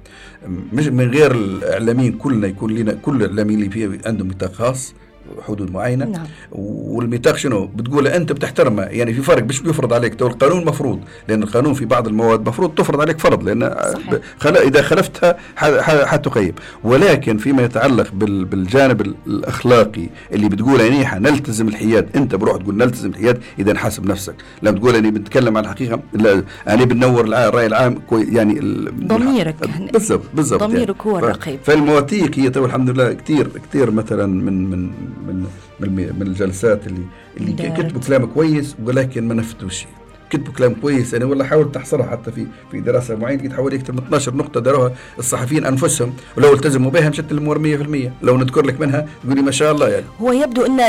مش من غير الإعلاميين كلنا يكون لنا كل الإعلاميين اللي فيه عندهم ميثاق خاص حدود معينة نعم. والميثاق شنو بتقول أنت بتحترمها يعني في فرق مش بيفرض عليك تو القانون مفروض لأن القانون في بعض المواد مفروض تفرض عليك فرض لأن صحيح. خل... إذا ح- حتقيم ولكن فيما يتعلق بال... بالجانب ال- الأخلاقي اللي بتقول يعني حنلتزم الحياد أنت بروح تقول نلتزم الحياد إذا حاسب نفسك لما تقول أني بنتكلم عن الحقيقة لا أنا بنور الرأي العام كوي يعني ال... ضميرك. بالضبط بالضبط ضميرك هو ف- الرقيب. فالمواثيق هي تو الحمد لله كثير كثير مثلا من من من من, من الجلسات اللي اللي. كتبوا كلام كويس ولكن ما نفذوش شيء كتبوا كلام كويس. يعني والله حاولت تحصرها حتى في في دراسة معينة. لقيت حوالي أكثر من 12 نقطة داروها الصحفيين أنفسهم. ولو التزموا بها مشت الأمور 100% لو نذكر لك منها تقولي ما شاء الله يعني. هو يبدو إن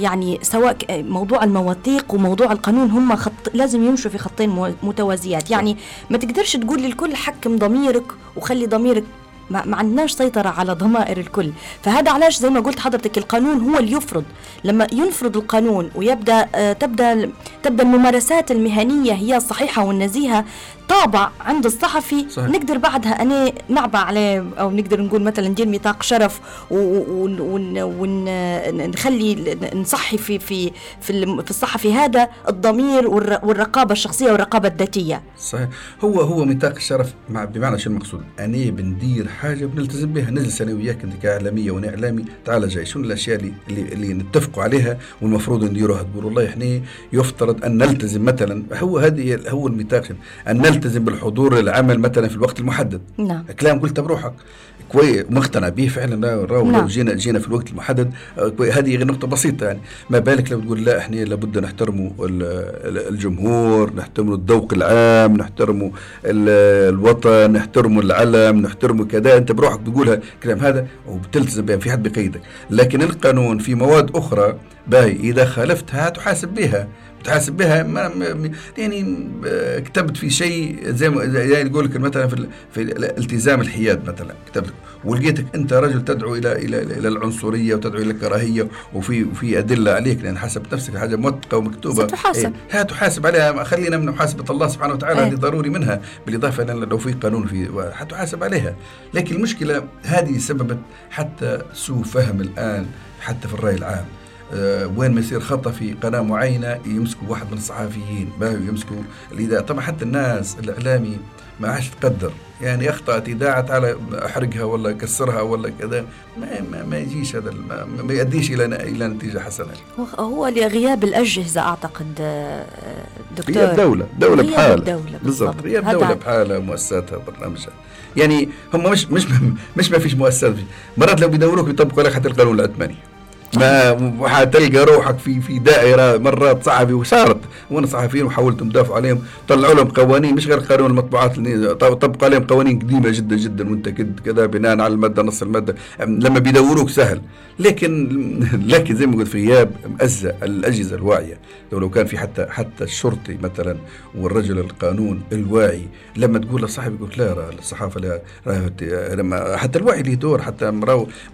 يعني سواء موضوع المواثيق وموضوع القانون هم خط لازم يمشوا في خطين متوازيات. يعني ما تقدرش تقول للكل حكم ضميرك وخلي ضميرك ما, ما عندناش سيطرة على ضمائر الكل. فهذا علاش زي ما قلت حضرتك القانون هو اللي يفرض. لما ينفرض القانون ويبدأ آه، تبدأ تبدأ الممارسات المهنية هي الصحيحة والنزيهة طابع عند الصحفي. صحيح. نقدر بعدها أنا نعبى عليه أو نقدر نقول مثلا ندير ميثاق شرف ونخلي نصحي في في في الصحفي هذا الضمير والر- والرقابة الشخصية والرقابة الذاتية. صحيح. هو هو ميثاق الشرف مع بمعنى شو المقصود؟ أنا بندير حاجة بنلتزم بها. نجلس أنا وياك أنت كإعلامية وأنا إعلامي. تعال جاي. شنو الأشياء اللي اللي, اللي نتفقوا عليها والمفروض نديروها؟ تقول والله إحنا يفترض أن نلتزم. مثلا هو هذه هو الميثاق أن نلتزم بالحضور للعمل مثلا في الوقت المحدد. نعم. كلام قلته بروحك. كويس مقتنع به فعلا لا راهو نعم. لو جينا جينا في الوقت المحدد آه، هذه غير نقطة بسيطة يعني. ما بالك لو تقول لا إحنا لابد نحترموا ال- ال- الجمهور نحترموا الذوق العام نحترموا ال- الوطن نحترموا العلم نحترموا كذا. أنت بروحك تقولها الكلام هذا وبتلتزم بها في حد بقيدك. لكن القانون في مواد أخرى باهي إذا خالفتها تحاسب بها. تحاسب بها ما يعني آه، كتبت في شيء زي ما زي يعني يقول لك مثلا في في الالتزام الحياد مثلا كتبت ولقيتك أنت رجل تدعو إلى إلى إلى العنصرية وتدعو إلى الكراهية وفي وفي أدلة عليك لأن حسبت نفسك حاجة موثقه ومكتوبة ستحاسب. إيه، ها تحاسب عليها خلينا من محاسبة الله سبحانه وتعالى. هذه ضروري منها بالإضافة إلى لو في قانون في حتحاسب عليها لكن المشكلة هذه سببت حتى سوء فهم الآن حتى في الرأي العام وين ما يصير خطا في قناة معينة يمسكوا واحد من الصحفيين باهي يمسكوا الإذاعة. طبعا حتى الناس الإعلامي ما عادش تقدر. يعني اخطات إذاعة تعالى احرقها ولا كسرها ولا كذا ما, ما, ما يجيش هذا الم- ما, ما يؤديش إلى إلى نتيجة حسنة. هو- هو لغياب الأجهزة أعتقد آه، دكتور. غياب دولة دولة غياب بحالها بالضبط. غياب دولة بحالها مؤسساتها برنامجها. يعني هم مش مش مش ما فيش مؤسسات مرات لو بيدوروك بيطبقوا لك حتى القانون العثماني. ما حتلقى روحك في في دائرة مرات صحفي وصارت وأنا صحفيين وحاولت ندافع عليهم طلعوا لهم قوانين مش غير قانون المطبوعات طبقوا عليهم قوانين قديمة جدا جدا وانت كذا بناء على المادة نص المادة. لما بيدوروك سهل لكن <laughs> لكن زي ما قلت في غياب مأزة الأجهزة الواعية. لو لو كان في حتى حتى الشرطي مثلا والرجل القانون الواعي لما تقول لصاحبي يقول لا الصحافة لا لما حتى الوعي له دور حتى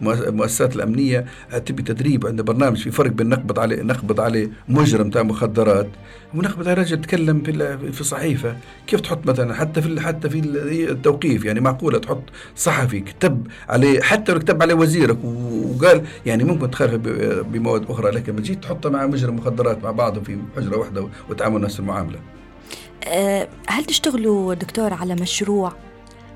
المؤسسات الأمنية تبي تدريب عند برنامج في فرق بين نقبض عليه نقبض عليه مجرم تاع مخدرات ونقبض على رجل تكلم في في صحيفة. كيف تحط مثلا حتى في حتى في ال- التوقيف؟ يعني معقولة تحط صحفي كتب عليه حتى لو كتب عليه وزيرك وقال يعني ممكن تخالف بمواد أخرى لكن ما جيت تحطه مع مجرم مخدرات مع بعضهم في حجرة واحدة وتعامل نفس المعاملة. آه، هل تشتغلوا دكتور على مشروع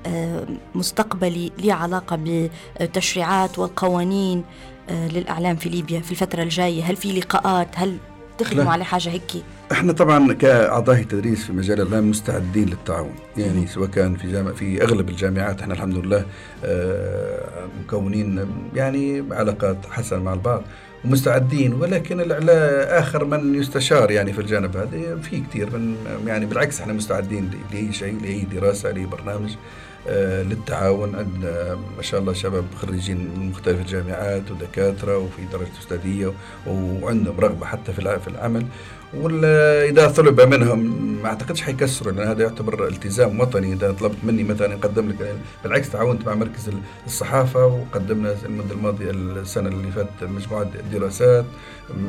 آه، مستقبلي له علاقة بالتشريعات والقوانين؟ آه، للإعلام في ليبيا في الفترة الجاية؟ هل في لقاءات؟ هل تخدموا. على حاجة هيك؟ إحنا طبعا كأعضاء تدريس في مجال الإعلام مستعدين للتعاون. يعني سواء كان في جامع في أغلب الجامعات إحنا الحمد لله آه، مكونين يعني علاقات حسنة مع البعض ومستعدين. ولكن الإعلام آخر من يستشار يعني في الجانب هذا في كثير من يعني بالعكس إحنا مستعدين لأي شيء لأي دراسة لأي برنامج. للتعاون عندنا ما شاء الله شباب خريجين من مختلف الجامعات ودكاترة وفي درجة أستاذية وعندهم رغبة حتى في العمل. واذا طلب منهم ما أعتقدش حيكسروا لأن هذا يعتبر التزام وطني. إذا طلبت مني مثلا اقدم لك بالعكس تعاونت مع مركز الصحافة وقدمنا المدة الماضية السنة اللي فاتت مجموعة دراسات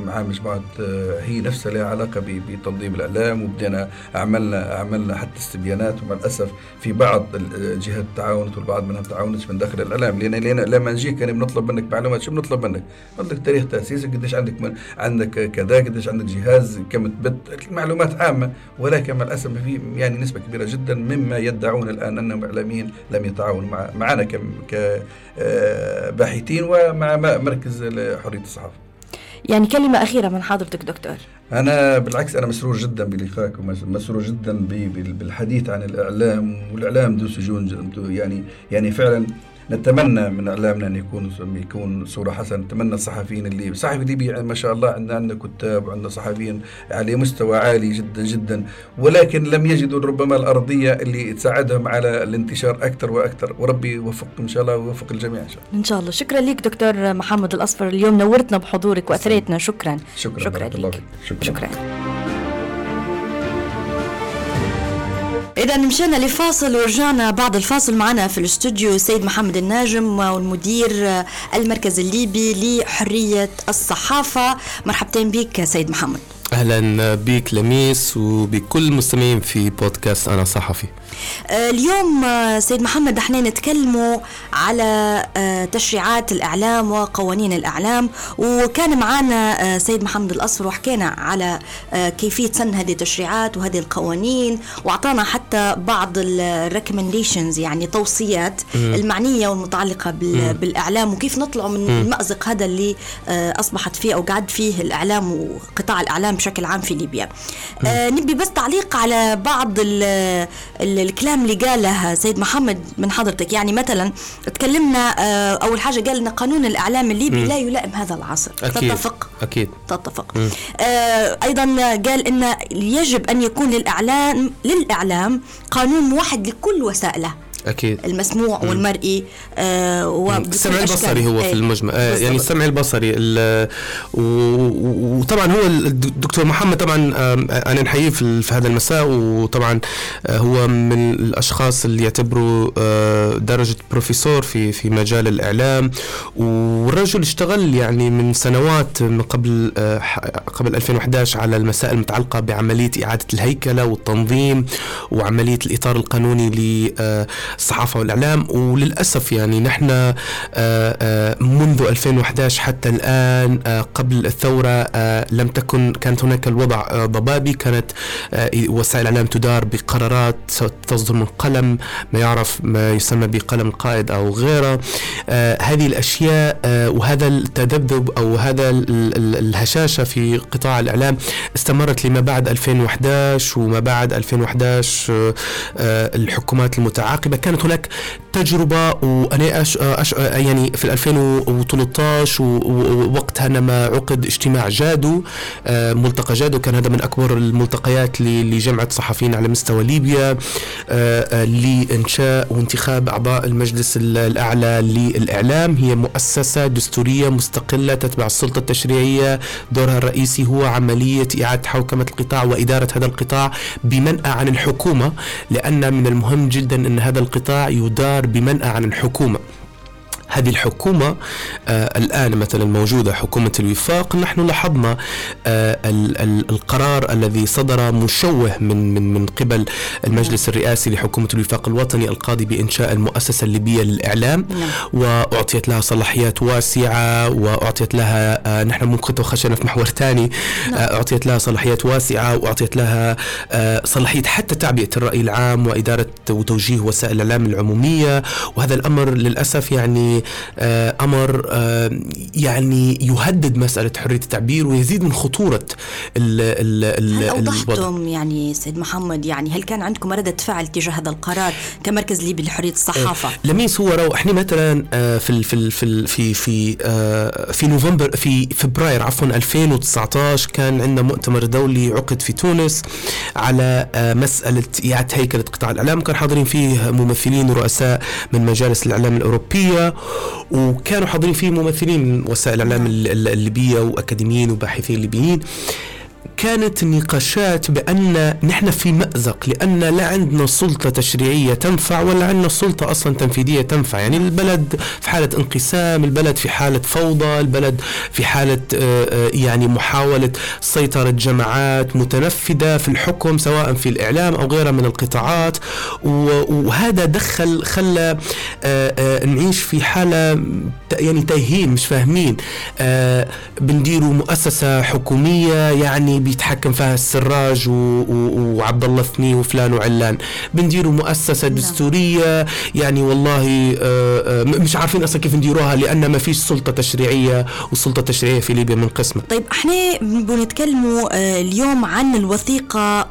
مع مجموعة آه، هي نفسها لها علاقة بتنظيم الإعلام وبدينا عملنا عملنا حتى استبيانات. ومع الاسف في بعض الجهات تعاونت والبعض منها تعاونت من داخل الإعلام. لأن لأن لما نجيك يعني بنطلب منك معلومات شو بنطلب منك؟ بنطلب تاريخ تأسيسك قديش عندك من عندك كذا قديش عندك جهاز كم تبت معلومات عامة ولكن مع الاسف في يعني نسبة كبيرة جدا مما يدعون الآن أنهم إعلاميين لم يتعاونوا مع معنا كباحثين ومع مركز حريه الصحافة. يعني كلمة أخيرة من حضرتك دكتور أنا بالعكس أنا مسرور جدا بلقائك ومسرور جدا بالحديث عن الإعلام والإعلام ذو سجون يعني يعني فعلا نتمنى من إعلامنا أن يكون يكون صورة حسنة. نتمنى الصحفيين اللي صحفي ليبي ما شاء الله عندنا عندنا كتاب وعندنا صحفيين على مستوى عالي جدا جدا. ولكن لم يجدوا ربما الأرضية اللي تساعدهم على الانتشار أكثر وأكثر. وربي يوفقكم إن شاء الله ويوفق الجميع إن شاء الله. إن شاء الله. شكرا لك دكتور محمد الأصفر. اليوم نورتنا بحضورك وأثريتنا. شكرا. شكرا. شكرا لك شكرا, شكرا. إذا مشينا لفاصل ورجعنا بعد الفاصل معنا في الاستوديو سيد محمد الناجم والمدير المركز الليبي لحرية الصحافة. مرحبتين بك سيد محمد. أهلا بك لميس وبكل المستمعين في بودكاست أنا صحفي آه، اليوم آه، سيد محمد إحنا نتكلموا على آه، تشريعات الإعلام وقوانين الإعلام وكان معنا سيد محمد الأصفر وحكينا على كيفية سن هذه التشريعات وهذه القوانين وأعطانا حتى بعض الريكومنديشنز يعني توصيات م. المعنية والمتعلقة بالإعلام وكيف نطلعوا من م. المازق هذا اللي أصبحت فيه أو قعد فيه الإعلام وقطاع الإعلام بشكل عام في ليبيا. نبي بس تعليق على بعض ال الكلام اللي قاله سيد محمد من حضرتك. يعني مثلا تكلمنا آه، أول حاجة قال إن قانون الإعلام الليبي لا يلائم هذا العصر. أكيد. تتفق؟ أكيد. تتفق. آه أيضا قال إن يجب أن يكون للإعلام للإعلام قانون موحد لكل وسائله. أكيد. المسموع مم. والمرئي آه السمع البصري هو في إيه، المجمل آه يعني السمع البصري وطبعا هو الدكتور محمد طبعا آه أنا نحييه في هذا المساء وطبعا آه هو من الأشخاص اللي يعتبروا آه درجة بروفيسور في في مجال الإعلام. والرجل اشتغل يعني من سنوات من قبل آه قبل 2011 على المسائل المتعلقة بعملية إعادة الهيكلة والتنظيم وعملية الإطار القانوني الصحافة والإعلام وللأسف يعني نحن آه، آه، منذ 2011 حتى الآن آه، قبل الثورة لم تكن كانت هناك الوضع ضبابي. كانت وسائل الإعلام تدار بقرارات تصدر من قلم ما يعرف ما يسمى بقلم القائد أو غيره. هذه الأشياء وهذا التذبذب أو هذا الهشاشة في قطاع الإعلام استمرت لما بعد 2011 وما بعد 2011 الحكومات كانت هناك تجربة وأنا أش أش يعني في 2013 ووقتها عندما عقد اجتماع جادو آه، ملتقى جادو. كان هذا من أكبر الملتقيات لجمعة صحفيين على مستوى ليبيا آه، آه، لإنشاء وانتخاب أعضاء المجلس الأعلى للإعلام. هي مؤسسة دستورية مستقلة تتبع السلطة التشريعية. دورها الرئيسي هو عملية إعادة حوكمة القطاع وإدارة هذا القطاع بمنأى عن الحكومة لأن من المهم جدا أن هذا القطاع يدار بمنأى عن الحكومة. هذه الحكومة آه الآن مثلا موجودة حكومة الوفاق نحن لاحظنا آه ال ال القرار الذي صدر مشوه من من من قبل المجلس الرئاسي لحكومة الوفاق الوطني القاضي بإنشاء المؤسسة الليبية للإعلام نعم. وأعطيت لها صلاحيات واسعة وأعطيت لها آه نحن ممكن خشينا في محور ثاني نعم. آه أعطيت لها صلاحيات واسعة وأعطيت لها آه صلاحية حتى تعبئة الرأي العام وإدارة وتوجيه وسائل الإعلام العمومية وهذا الأمر للأسف يعني آه، أمر آه، يعني يهدد مسألة حرية التعبير ويزيد من خطورة ال ال هل أوضحتم يعني سيد محمد يعني هل كان عندكم ردة فعل تجاه هذا القرار كمركز ليبي لحرية الصحافة؟ آه، لميس هو رو إحنا مثلا في في في في في في نوفمبر في فبراير عفوا 2019 كان عندنا مؤتمر دولي عقد في تونس على مسألة إعادة هيكلة قطاع الإعلام. كان حاضرين فيه ممثلين ورؤساء من مجالس الإعلام الأوروبية. وكانوا حاضرين فيه ممثلين من وسائل الإعلام الليبية وأكاديميين وباحثين ليبيين. كانت النقاشات بأن نحن في مأزق لأن لا عندنا سلطة تشريعية تنفع ولا عندنا سلطة أصلا تنفيذية تنفع. يعني البلد في حالة انقسام البلد في حالة فوضى البلد في حالة آه، آه، يعني محاولة سيطرة جماعات متنفذة في الحكم سواء في الإعلام أو غيرها من القطاعات. وهذا دخل خلى آه، نعيش في حالة يعني تايهين مش فاهمين. بنديروا مؤسسة حكومية يعني بيتحكم فيها السراج وعبد الله ثني وفلان وعلان. بنديروا مؤسسة نعم. دستورية يعني والله آه، آه، مش عارفين أصلا كيف نديروها لأن ما فيش سلطة تشريعية والسلطة التشريعية في ليبيا منقسمة طيب إحنا بنتكلموا آه، اليوم عن الوثيقة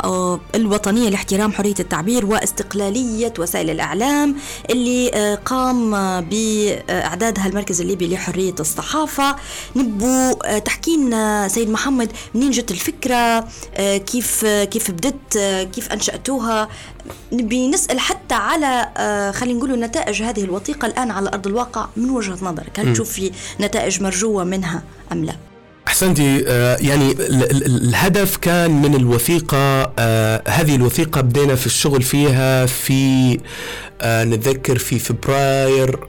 الوطنية لاحترام حرية التعبير واستقلالية وسائل الإعلام اللي قام بإعدادها المركز الليبي لحرية الصحافة. نبو تحكي لنا سيد محمد منين جت الفكرة؟ آه، كيف كيف بدت آه، كيف أنشأتوها. نبي نسأل حتى على آه، خلينا نقول نتائج هذه الوثيقة الآن على أرض الواقع من وجهة نظرك. هل تشوف في نتائج مرجوة منها أم لا؟ أحسنتي يعني الهدف كان من الوثيقة هذه الوثيقة بدينا في الشغل فيها في نتذكر في فبراير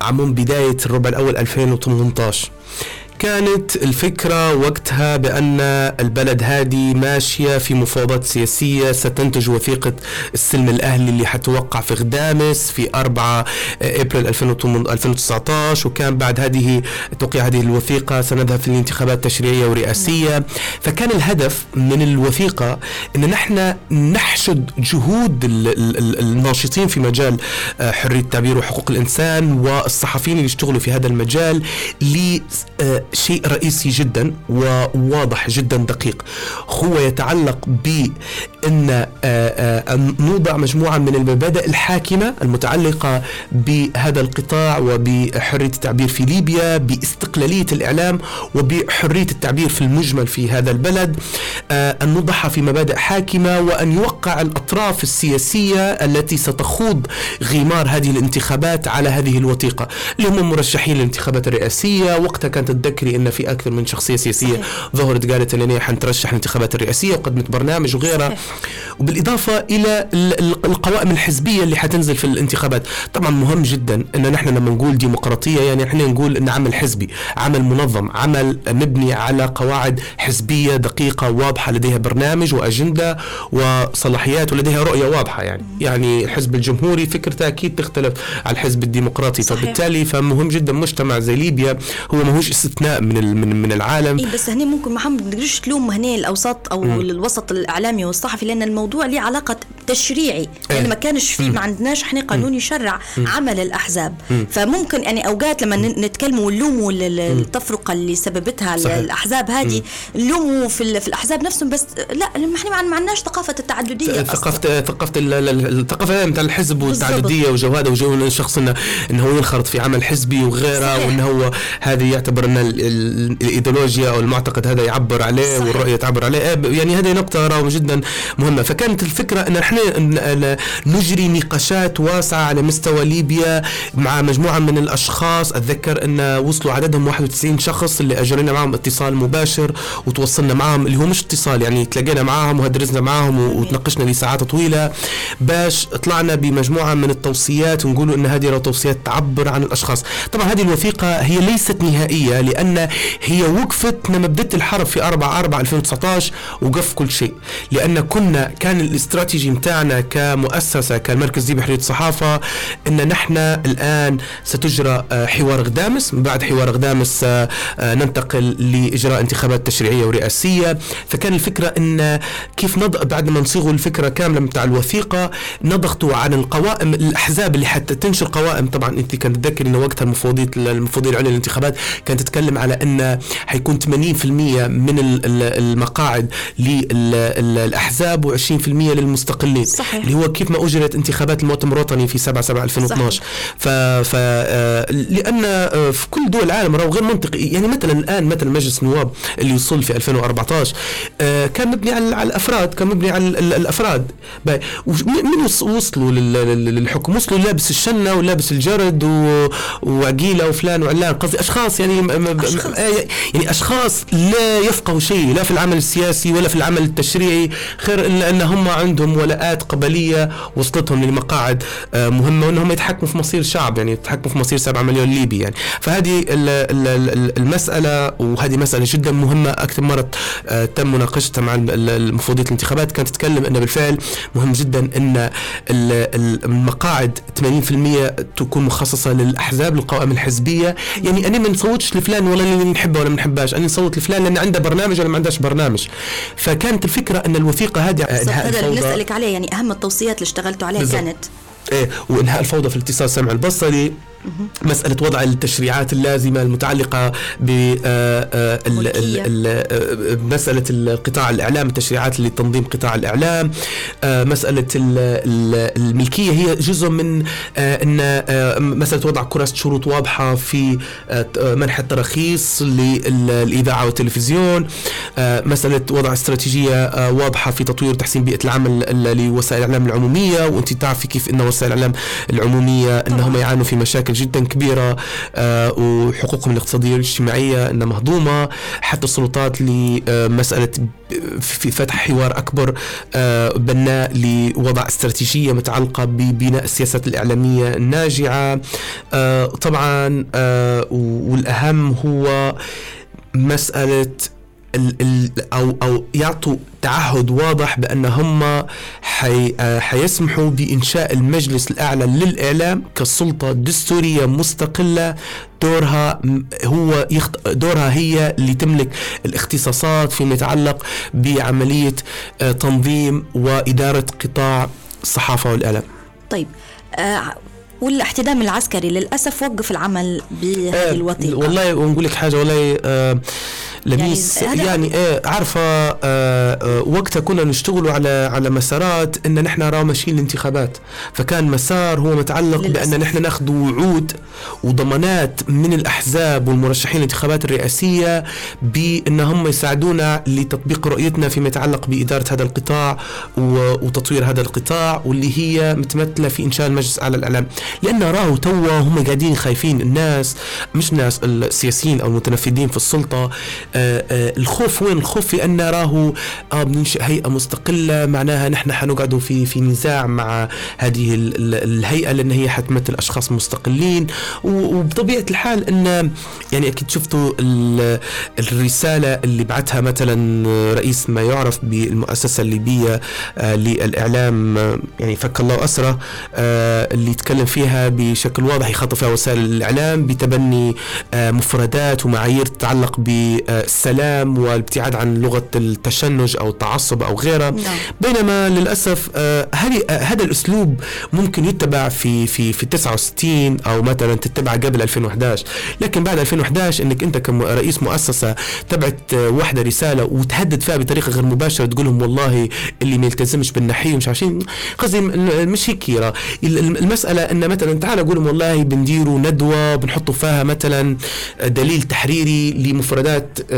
عموم بداية الربع الأول 2018 كانت الفكرة وقتها بأن البلد هذه ماشية في مفاوضات سياسية ستنتج وثيقة السلم الأهلي اللي حتوقع في غدامس في 4 أبريل 2019 وكان بعد هذه توقيع هذه الوثيقة سنذهب في الانتخابات التشريعية ورئاسية. فكان الهدف من الوثيقة أن نحن نحشد جهود الناشطين في مجال آه، حرية التعبير وحقوق الإنسان والصحفيين اللي يشتغلوا في هذا المجال شيء رئيسي جدا وواضح جدا دقيق. هو يتعلق بأن آه، آه، نوضع مجموعة من المبادئ الحاكمة المتعلقة بهذا القطاع وبحرية التعبير في ليبيا باستقلالية الإعلام وبحرية التعبير في المجمل في هذا البلد آه، أن نوضعها في مبادئ حاكمة وأن يوقع الأطراف السياسية التي ستخوض غمار هذه الانتخابات على هذه الوثيقة. اللي هم مرشحين للانتخابات الرئاسية وقتها كانت تتذكري إن في أكثر من شخصية سياسية صحيح. ظهرت قالت ان هي حنترشح الانتخابات الرئاسية وقدمت برنامج وغيرها. وبالإضافة إلى القوائم الحزبية اللي حتنزل في الانتخابات طبعا مهم جدا إن نحن لما نقول ديمقراطية يعني إحنا نقول إن عمل حزبي عمل منظم عمل مبني على قواعد حزبية دقيقة واضحة لديها برنامج وأجندة وصلاحيات ولديها رؤية واضحة يعني يعني الحزب الجمهوري فكرته أكيد تختلف عن الحزب الديمقراطي صحيح. فبالتالي فمهم جدا مجتمع زي ليبيا هو ماهوش استثناء من من من العالم. إيه بس هنا ممكن محمد ما تقدرش تلوم هنا الأوساط أو م. الوسط الإعلامي والصحفي لأن الموضوع له علاقة تشريعي. يعني ما كانش في ما عندناش إحنا قانون يشرع. عمل الأحزاب. فممكن يعني أوقات لما نتكلموا ونلوموا التفرقة اللي سببتها صحيح. الأحزاب هذه نلوموا في, في الأحزاب نفسهم بس لا إحنا ما عندناش ثقافة التعددية ثقافه ثقافة الثقافة نتاع الحزب والتعددية وجو هذا وجو الشخص انه إنه هو ينخرط في عمل حزبي وغيره وإنه هو هذه يعتبر ان الإيديولوجيا أو المعتقد هذا يعبر عليه صحيح. والرؤية تعبر عليه. يعني هذه نقطة أراه جدا مهمة. فكانت الفكرة أن إحنا نجري نقاشات واسعة على مستوى ليبيا مع مجموعة من الأشخاص. أتذكر أن وصلوا عددهم 91 شخص اللي أجرينا معهم اتصال مباشر وتوصلنا معهم اللي هو مش اتصال يعني تلاقينا معهم وهدرزنا معهم وتناقشنا لساعات طويلة. باش طلعنا بمجموعة من التوصيات ونقولوا إن هذه توصيات تعبر عن الأشخاص. طبعا هذه الوثيقة هي ليست نهائية لأن هي وقفت لما بدت الحرب في 4 4 2019 وقف كل شيء. لأن كنا كان الاستراتيجي متاعنا كمؤسسة كالمركز دي بحرية الصحافة إن نحن الآن ستجرى آه، حوار غدامس. من بعد حوار غدامس آه، آه، ننتقل لإجراء انتخابات تشريعية ورئاسية. فكان الفكرة إن كيف نض... بعد ما نصيغوا الفكرة كاملة متاع الوثيقة نضغطوا على القوائم الأحزاب اللي حتى تنشر قوائم. طبعا أنت كانت تذكر إن وقتها المفوضية المفوضية العليا للانتخابات كانت تتكلم على أن حيكون 80% من المقاعد للاحزاب الأحزاب و20% للمستقلين صحيح. اللي هو كيف ما اجرت انتخابات المؤتمر الوطني في 7 7 2012 ف, ف آه، لأن آه، في كل دول العالم راهو غير منطقي. يعني مثلا الآن مثلا مجلس النواب اللي وصل في 2014 آه، كان مبني على الأفراد كان مبني على ال- ال- الأفراد. وص- وصلوا لل- لل- للحكم؟ وصلوا لابس الشنة ولابس الجرد و- وعقيلة وفلان وعلان قصدي أشخاص يعني أشخاص. يعني أشخاص لا يفقهوا شيء لا في العمل السياسي ولا في العمل التشريعي خير الا إن هم عندهم ولاءات قبلية وصلتهم لمقاعد آه، مهمة وإنهم يتحكموا في مصير الشعب يعني يتحكموا في مصير 7 مليون ليبي يعني فهذه ال- ال- ال- المسألة وهذه مسألة جدا مهمة أكثر مرة آه، تم مناقشتها مع ال- ال- المفوضية الانتخابات كانت تتكلم انه بالفعل مهم جدا ال- المقاعد 80% تكون مخصصة للأحزاب للقوائم الحزبية يعني أنا ما نصوتش لفلان ولا اللي نحبه ولا ما نحبهاش. أنا نصوت لفلان لأن عنده برنامج ولا ما عندهاش برنامج. فكانت الفكرة أن الوثيقة هذه هذا اللي نسألك عليه يعني أهم التوصيات اللي اشتغلتوا عليها. كانت. إيه وإنهاء الفوضى في الاتصال السمع البصري. مسألة وضع التشريعات اللازمة المتعلقة ب آه، آه، آه، القطاع الإعلام التشريعات لتنظيم قطاع الإعلام. مسألة ال- ال- الملكية هي جزء من أن مسألة وضع كراسة شروط واضحة في منح التراخيص للإذاعة والتلفزيون. مسألة وضع استراتيجية واضحة في تطوير وتحسين بيئة العمل ال- لوسائل الإعلام العمومية وأنت تعرفي كيف أن وسائل الإعلام العمومية أنهم يعانوا في مشاكل جدا كبيرة آه، وحقوقهم الاقتصادية والاجتماعية أنها مهضومة. حتى السلطات لمسألة في فتح حوار أكبر آه، بناء لوضع استراتيجية متعلقة ببناء السياسات الإعلامية الناجعة. آه، طبعا والأهم هو مسألة ال ال أو أو يعطوا تعهد واضح بأن هم حي آه، حيسمحوا بإنشاء المجلس الأعلى للإعلام كسلطه دستوريه مستقلة دورها هو يخت... دورها هي اللي تملك الاختصاصات فيما يتعلق بعملية آه، تنظيم وإدارة قطاع الصحافة والإعلام. طيب آه والاحتدام العسكري للأسف وقف العمل بهذه آه، الوثيقة والله ونقول لك حاجة والله آه لميس يعني يعني, يعني آه عارفة آه آه وقتها كنا نشتغلوا على على مسارات إن نحن راه ماشيين الانتخابات فكان مسار هو متعلق للأسف. بان نحن ناخذ وعود وضمانات من الأحزاب والمرشحين للانتخابات الرئاسية بأن هم يساعدونا لتطبيق رؤيتنا فيما يتعلق بإدارة هذا القطاع وتطوير هذا القطاع واللي هي متمثلة في إنشاء المجلس الأعلى للإعلام لأن راهو توا هم قاعدين خايفين الناس مش ناس السياسيين أو المتنفذين في السلطة الخوف وين؟ الخوف في أن راهو آه بننشئ هيئة مستقلة معناها نحن حنقعدوا في في نزاع مع هذه ال- ال- الهيئة لأن هي حتمثل أشخاص مستقلين. و- وبطبيعة الحال أن يعني أكيد شفتوا ال- الرسالة اللي بعتها مثلا رئيس ما يعرف بالمؤسسة الليبية آه للإعلام آه، يعني فك الله أسره آه اللي يتكلم فيها بشكل واضح يخاطب فيها وسائل الإعلام بتبني آه مفردات ومعايير تتعلق بالسلام والابتعاد عن لغة التشنج أو التعصب أو غيرها. نعم. بينما للأسف آه، هذه آه، هذا الأسلوب ممكن يتبع في في في 69 أو مثلا تتبع قبل 2011 لكن بعد 2011 إنك أنت كرئيس مؤسسة تبعت آه، واحدة رسالة وتهدد فيها بطريقة غير مباشرة تقول لهم والله اللي ما يلتزمش بالنحية ومش عارفين قصدي مش هيك المسألة إن مثلا تعال أقول لهم والله بنديروا ندوة بنحطوا فيها مثلا دليل تحريري لمفردات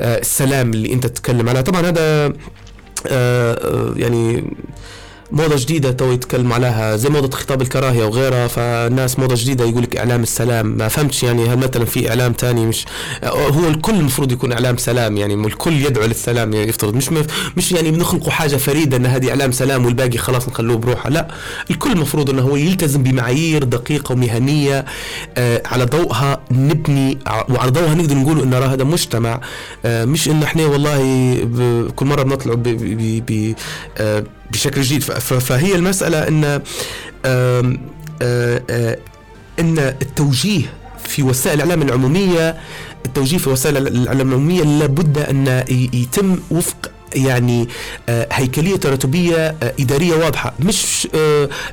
السلام اللي انت تتكلم عليها. طبعا هذا آه، آه، يعني موضة جديدة تو يتكلموا عليها زي موضة خطاب الكراهية وغيرها فالناس موضة جديدة يقول لك إعلام السلام. ما فهمتش يعني هل مثلا في إعلام تاني؟ مش هو الكل المفروض يكون إعلام سلام يعني الكل يدعو للسلام يعني يفترض. مش مش يعني بنخلقوا حاجة فريدة أن هذه إعلام سلام والباقي خلاص نخلوه بروحه. لا الكل المفروض أنه هو يلتزم بمعايير دقيقة ومهنية آه على ضوءها نبني وعلى ضوءها نقدر نقول راه هذا مجتمع. آه مش إن إحنا والله كل مرة بنطلع ب- آه بشكل جديد فهي المسألة أن آه، آه، أن التوجيه في وسائل الإعلام العمومية التوجيه في وسائل الإعلام العمومية لابد أن يتم وفق يعني هيكلية تراتبية إدارية واضحة. مش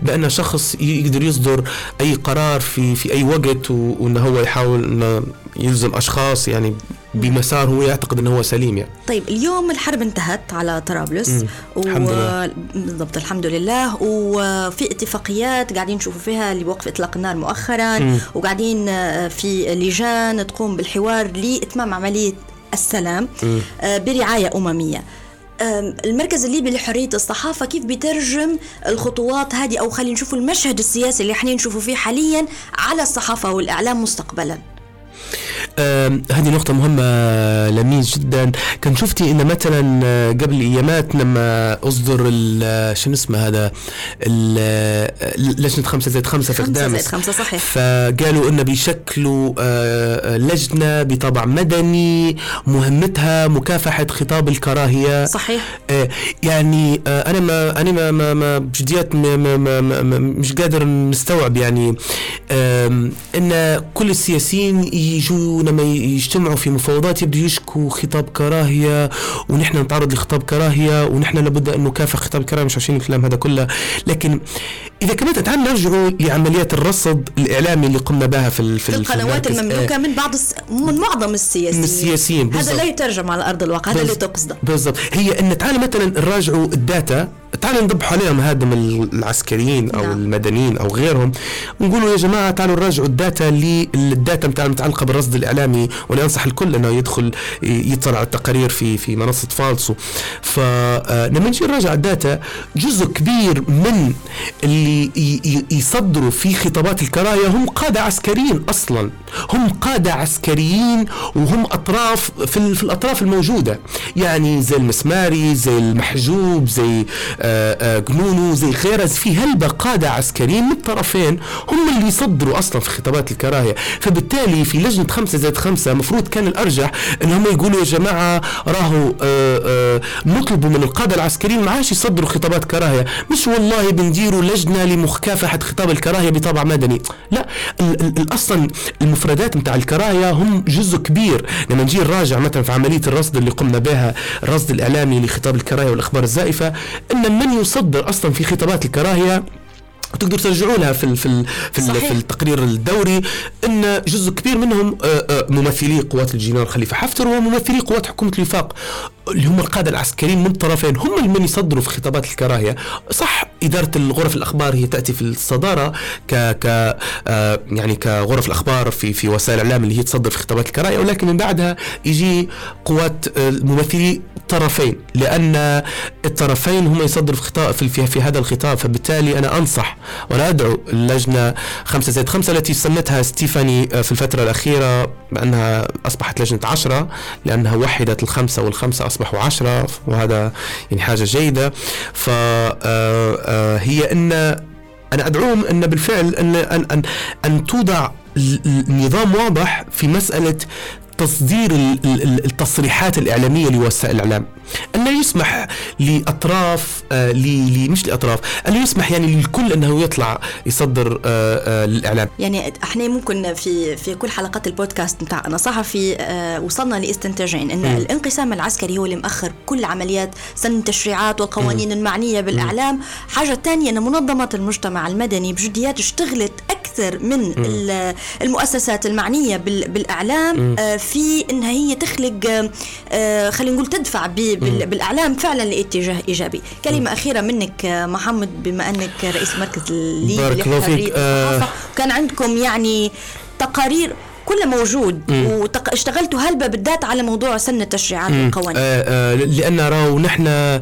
بأن شخص يقدر يصدر أي قرار في في أي وقت وانه هو يحاول انه يلزم أشخاص يعني بمسار هو يعتقد انه هو سليم يعني. طيب اليوم الحرب انتهت على طرابلس. و... الحمد لله. بالضبط الحمد لله. وفي اتفاقيات قاعدين نشوفوا فيها لوقف إطلاق النار مؤخرا. مم. وقاعدين آه، في لجان تقوم بالحوار لإتمام عملية السلام. آه، برعاية أممية. المركز الليبي لحرية الصحافة كيف بيترجم الخطوات هذه؟ أو خلينا نشوف المشهد السياسي اللي إحنا نشوفه فيه حاليا على الصحافة والإعلام مستقبلا. هذه نقطة مهمة لميس جدا. كان شفتي إن مثلا آه، قبل أيامات لما أصدر شنو اسمه هذا؟ لجنة خمسة زائد خمسة في خمسة زائد خمسة صحيح. فقالوا انه بيشكلوا آه، لجنة بطابع مدني مهمتها مكافحة خطاب الكراهية. صحيح. آه، يعني أنا ما أنا ما ما, ما بجديات ما ما ما ما مش قادر نستوعب يعني إن كل السياسيين يجوا لما يجتمعوا في مفاوضات يبدوا يشكوا خطاب كراهية ونحن نتعرض لخطاب كراهية ونحن لابد أن نكافح خطاب الكراهيه مش عشان الكلام هذا كله. لكن إذا كمان تعال نرجعوا لعمليات الرصد الإعلامي اللي قمنا بها في في, القنوات المملوكة من بعض الس... من معظم السياسيين. من السياسيين هذا لا يترجم على ارض الواقع هذا اللي تقصده. بالضبط. هي إن تعال مثلا نراجعوا الداتا تعالوا نذبحوا عليهم من العسكريين أو نعم. المدنيين أو غيرهم. ونقولوا يا جماعة تعالوا نراجعوا ال data لل data المتعلقه بالرصد الإعلامي وأنا انصح الكل إنه يدخل يطلع على التقارير في في منصة فالسو. فلما نجي نراجع ال data جزء كبير من اللي يصدروا في خطابات الكراهيه هم قادة عسكريين أصلا. هم قادة عسكريين وهم أطراف في, في الأطراف الموجودة. يعني زي المسماري زي المحجوب زي جنونو زي غيره في هلبة قادة عسكريين من الطرفين هم اللي يصدروا أصلا في خطابات الكراهية فبالتالي في لجنة خمسة زائد خمسة مفروض كان الأرجح أن هم يقولوا يا جماعة راهو نطلبوا من القادة العسكريين ما عادش يصدروا خطابات كراهية مش والله بنديروا لجنة لمكافحة خطاب الكراهية بطابع مدني. لا أصلا المفردات نتاع الكراهية هم جزء كبير. لما نجي نراجع مثلا في عملية الرصد اللي قمنا بها الرصد الإعلامي لخطاب الكراهية والأخبار الزائفة أن من يصدر أصلا في خطابات الكراهية وتقدر ترجعوا لها في في في, في التقرير الدوري إن جزء كبير منهم ممثلي قوات الجنرال خليفة حفتر وممثلي قوات حكومة الوفاق. اللي هم القادة العسكريين من طرفين هم من يصدروا في خطابات الكراهية. صح إدارة الغرف الأخبار هي تأتي في الصدارة ك ك آه يعني كغرف الأخبار في في وسائل الاعلام اللي هي تصدر في خطابات الكراهية ولكن من بعدها يجي قوات آه ممثلي طرفين لأن الطرفين هم يصدروا في خطاب في, في, هذا الخطاب. فبالتالي أنا أنصح وأنا أدعو اللجنة خمسة زائد خمسة التي سمتها ستيفاني آه، في الفترة الأخيرة بأنها أصبحت لجنة عشرة لأنها وحدت الخمسة والخمسة أصبحوا عشرة وهذا يعني حاجة جيدة. فهي آه، إن أنا ادعوهم إن بالفعل إن أن أن, أن توضع نظام واضح في مسألة تصدير التصريحات الإعلامية لوسائل الإعلام أنه يسمح لأطراف آه لي مش لأطراف أنه يسمح يعني للكل أنه يطلع يصدر آه آه للإعلام يعني إحنا ممكن في في كل حلقات البودكاست بتاع أنا صحفي آه وصلنا لاستنتاجين أن م. الانقسام العسكري هو اللي مأخر كل عمليات سن التشريعات والقوانين م. المعنية بالإعلام م. حاجة ثانية أن منظمات المجتمع المدني بجديات اشتغلت أكثر من. المؤسسات المعنية بالإعلام في انها هي تخلق آه، خلينا نقول تدفع بالأعلام فعلا لاتجاه إيجابي. كلمة أخيرة منك آه، محمد بما أنك رئيس مركز لحريه الصحافه كان عندكم يعني تقارير كله موجود واشتغلتوا هلبة بالذات على موضوع سن التشريعات والقوانين. آه آه لأن راهو نحن آه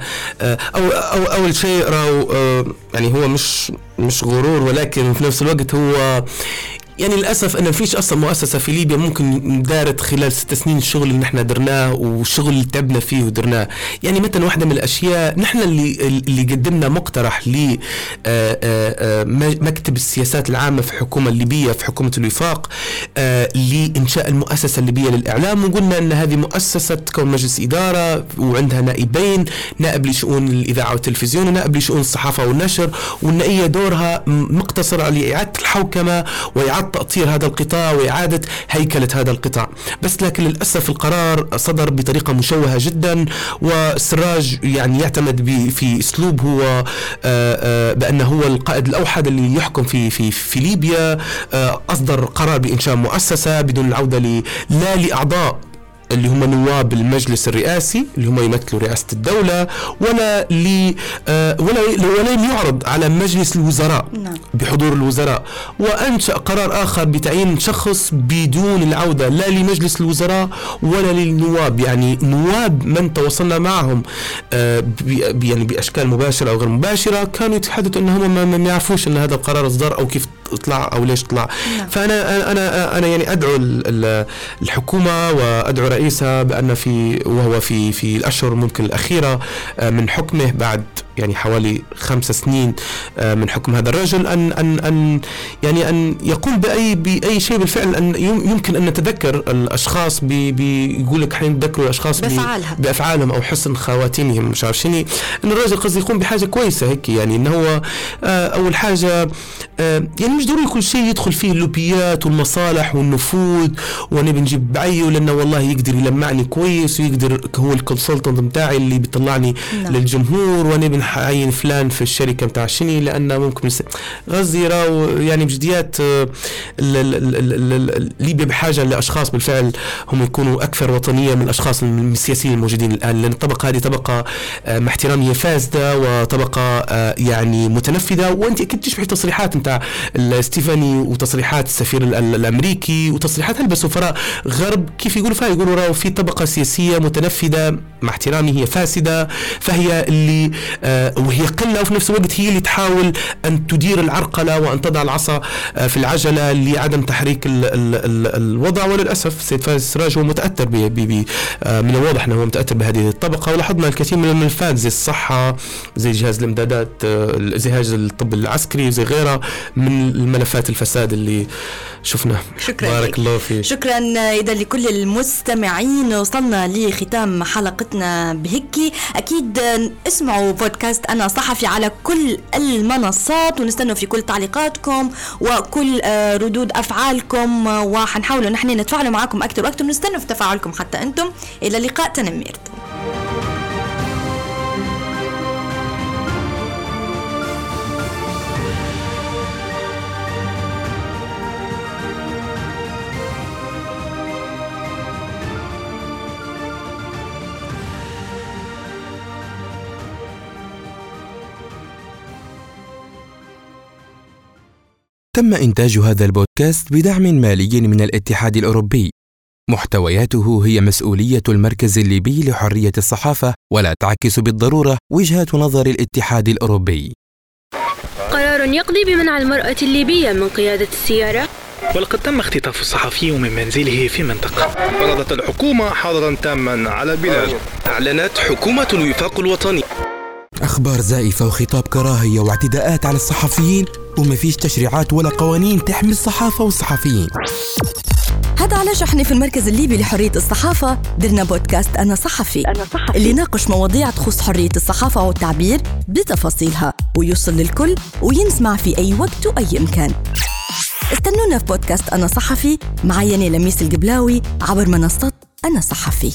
أو, أو أول شيء راهو آه يعني هو مش مش غرور ولكن في نفس الوقت هو يعني للأسف ان فيش أصلا مؤسسة في ليبيا ممكن دارت خلال ست سنين الشغل اللي نحن درناه والشغل اللي تعبنا فيه ودرناه. يعني مثلا واحدة من الأشياء نحن اللي اللي قدمنا مقترح ل آه، آه، آه، مكتب السياسات العامة في الحكومة الليبيه في حكومة الوفاق لإنشاء المؤسسة الليبية للإعلام. وقلنا إن هذه مؤسسة تكون مجلس إدارة وعندها نائبين نائب لشؤون الإذاعة والتلفزيون ونائب لشؤون الصحافة والنشر والنائية دورها مقتصر على إعادة الحوكمة وإعادة إعادة تأطير هذا القطاع وإعادة هيكلة هذا القطاع. بس لكن للأسف القرار صدر بطريقة مشوهة جدا والسراج يعني يعتمد في أسلوب هو آه، آه، بأنه هو القائد الأوحد اللي يحكم في في في ليبيا. آه، أصدر قرار بإنشاء مؤسسة بدون العودة لا لأعضاء اللي هم نواب المجلس الرئاسي اللي هم يمثلوا رئاسة الدولة ولا لي آه ولا ولا يعرض على مجلس الوزراء نعم. بحضور الوزراء وأنشأ قرار آخر بتعيين شخص بدون العودة لا لمجلس الوزراء ولا للنواب يعني نواب من تواصلنا معهم آه يعني بأشكال مباشرة أو غير مباشرة كانوا يتحدثوا أنهم ما يعرفوش أن هذا القرار أصدر أو كيف طلع أو ليش طلع نعم. فأنا أنا أنا يعني أدعو الحكومة وأدعو رئيسها بأن في وهو في في الأشهر ممكن الأخيرة آه، من حكمه بعد يعني حوالي خمس سنين آه، من حكم هذا الرجل ان ان ان يعني أن يقوم باي بأي شيء بالفعل أن يمكن أن نتذكر الأشخاص بيقول لك إحنا نتذكروا الأشخاص بافعالهم بأفعالهم أو حسن خواتيمهم مش عارف شنو إن الرجل قصدي يقوم بحاجة كويسة هيك يعني ان هو آه، أول حاجة آه، يعني مش ضروري كل شيء يدخل فيه اللوبيات والمصالح والنفوذ وأنا بنجيب بعيه لأنه والله يقدر يلمعني كويس ويقدر هو الكونسلتنت بتاعي اللي بيطلعني نعم. للجمهور وأنا بنعين فلان في الشركة بتاع شني لأنه ممكن غزي راو يعني بجديات آه، ليبيا بحاجة لأشخاص بالفعل هم يكونوا أكثر وطنية من الأشخاص السياسيين الموجودين الآن لأن الطبقه هذه طبقة آه، مع احترامي فاسدة وطبقة يعني متنفذة. وأنت أكيد تشبه تصريحات بتاع ستيفاني وتصريحات السفير الأمريكي وتصريحات هلبة سفراء غرب كيف يقولوا فيها؟ يقولوا راهو في طبقة سياسية متنفذة. مع احترامي هي فاسدة. فهي اللي آه وهي قلة وفي نفس الوقت هي اللي تحاول أن تدير العرقلة وأن تضع العصا آه في العجلة لعدم تحريك ال ال ال الوضع. وللأسف سيد فايز السراج هو متأثر ب ب آه من الواضح أنه هو متأثر بهذه الطبقة. ولاحظنا الكثير من الملفات زي الصحة زي جهاز الإمدادات آه جهاز الطب العسكري زي غيرها من الملفات الفساد اللي شفناه. شكرا بارك الله فيك. شكرا إذا لكل المستمعين. وصلنا لختام حلقتنا. بهيك أكيد اسمعوا بودكاست أنا صحفي على كل المنصات ونستنوا في كل تعليقاتكم وكل آه، ردود أفعالكم وحنحاول نحن نتفاعل معكم أكثر وأكثر نستنوا في تفاعلكم. حتى أنتم إلى اللقاء. تنميرتم تم إنتاج هذا البودكاست بدعم مالي من الاتحاد الأوروبي. محتوياته هي مسؤولية المركز الليبي لحرية الصحافة ولا تعكس بالضرورة وجهة نظر الاتحاد الأوروبي. قرار يقضي بمنع المرأة الليبية من قيادة السيارة ولقد تم اختطاف الصحفي من منزله في منطقة فرضت الحكومة حظرا تاما على البلاد أعلنت حكومة الوفاق الوطني أخبار زائفة وخطاب كراهية واعتداءات على الصحفيين وما فيش تشريعات ولا قوانين تحمي الصحافة والصحفيين. هذا علاش إحنا في المركز الليبي لحرية الصحافة درنا بودكاست أنا صحفي, أنا صحفي. اللي ناقش مواضيع تخص حرية الصحافة والتعبير بتفاصيلها ويوصل للكل وينسمع في أي وقت وأي مكان. استنونا في بودكاست أنا صحفي معي لميس القبلاوي عبر منصة أنا صحفي.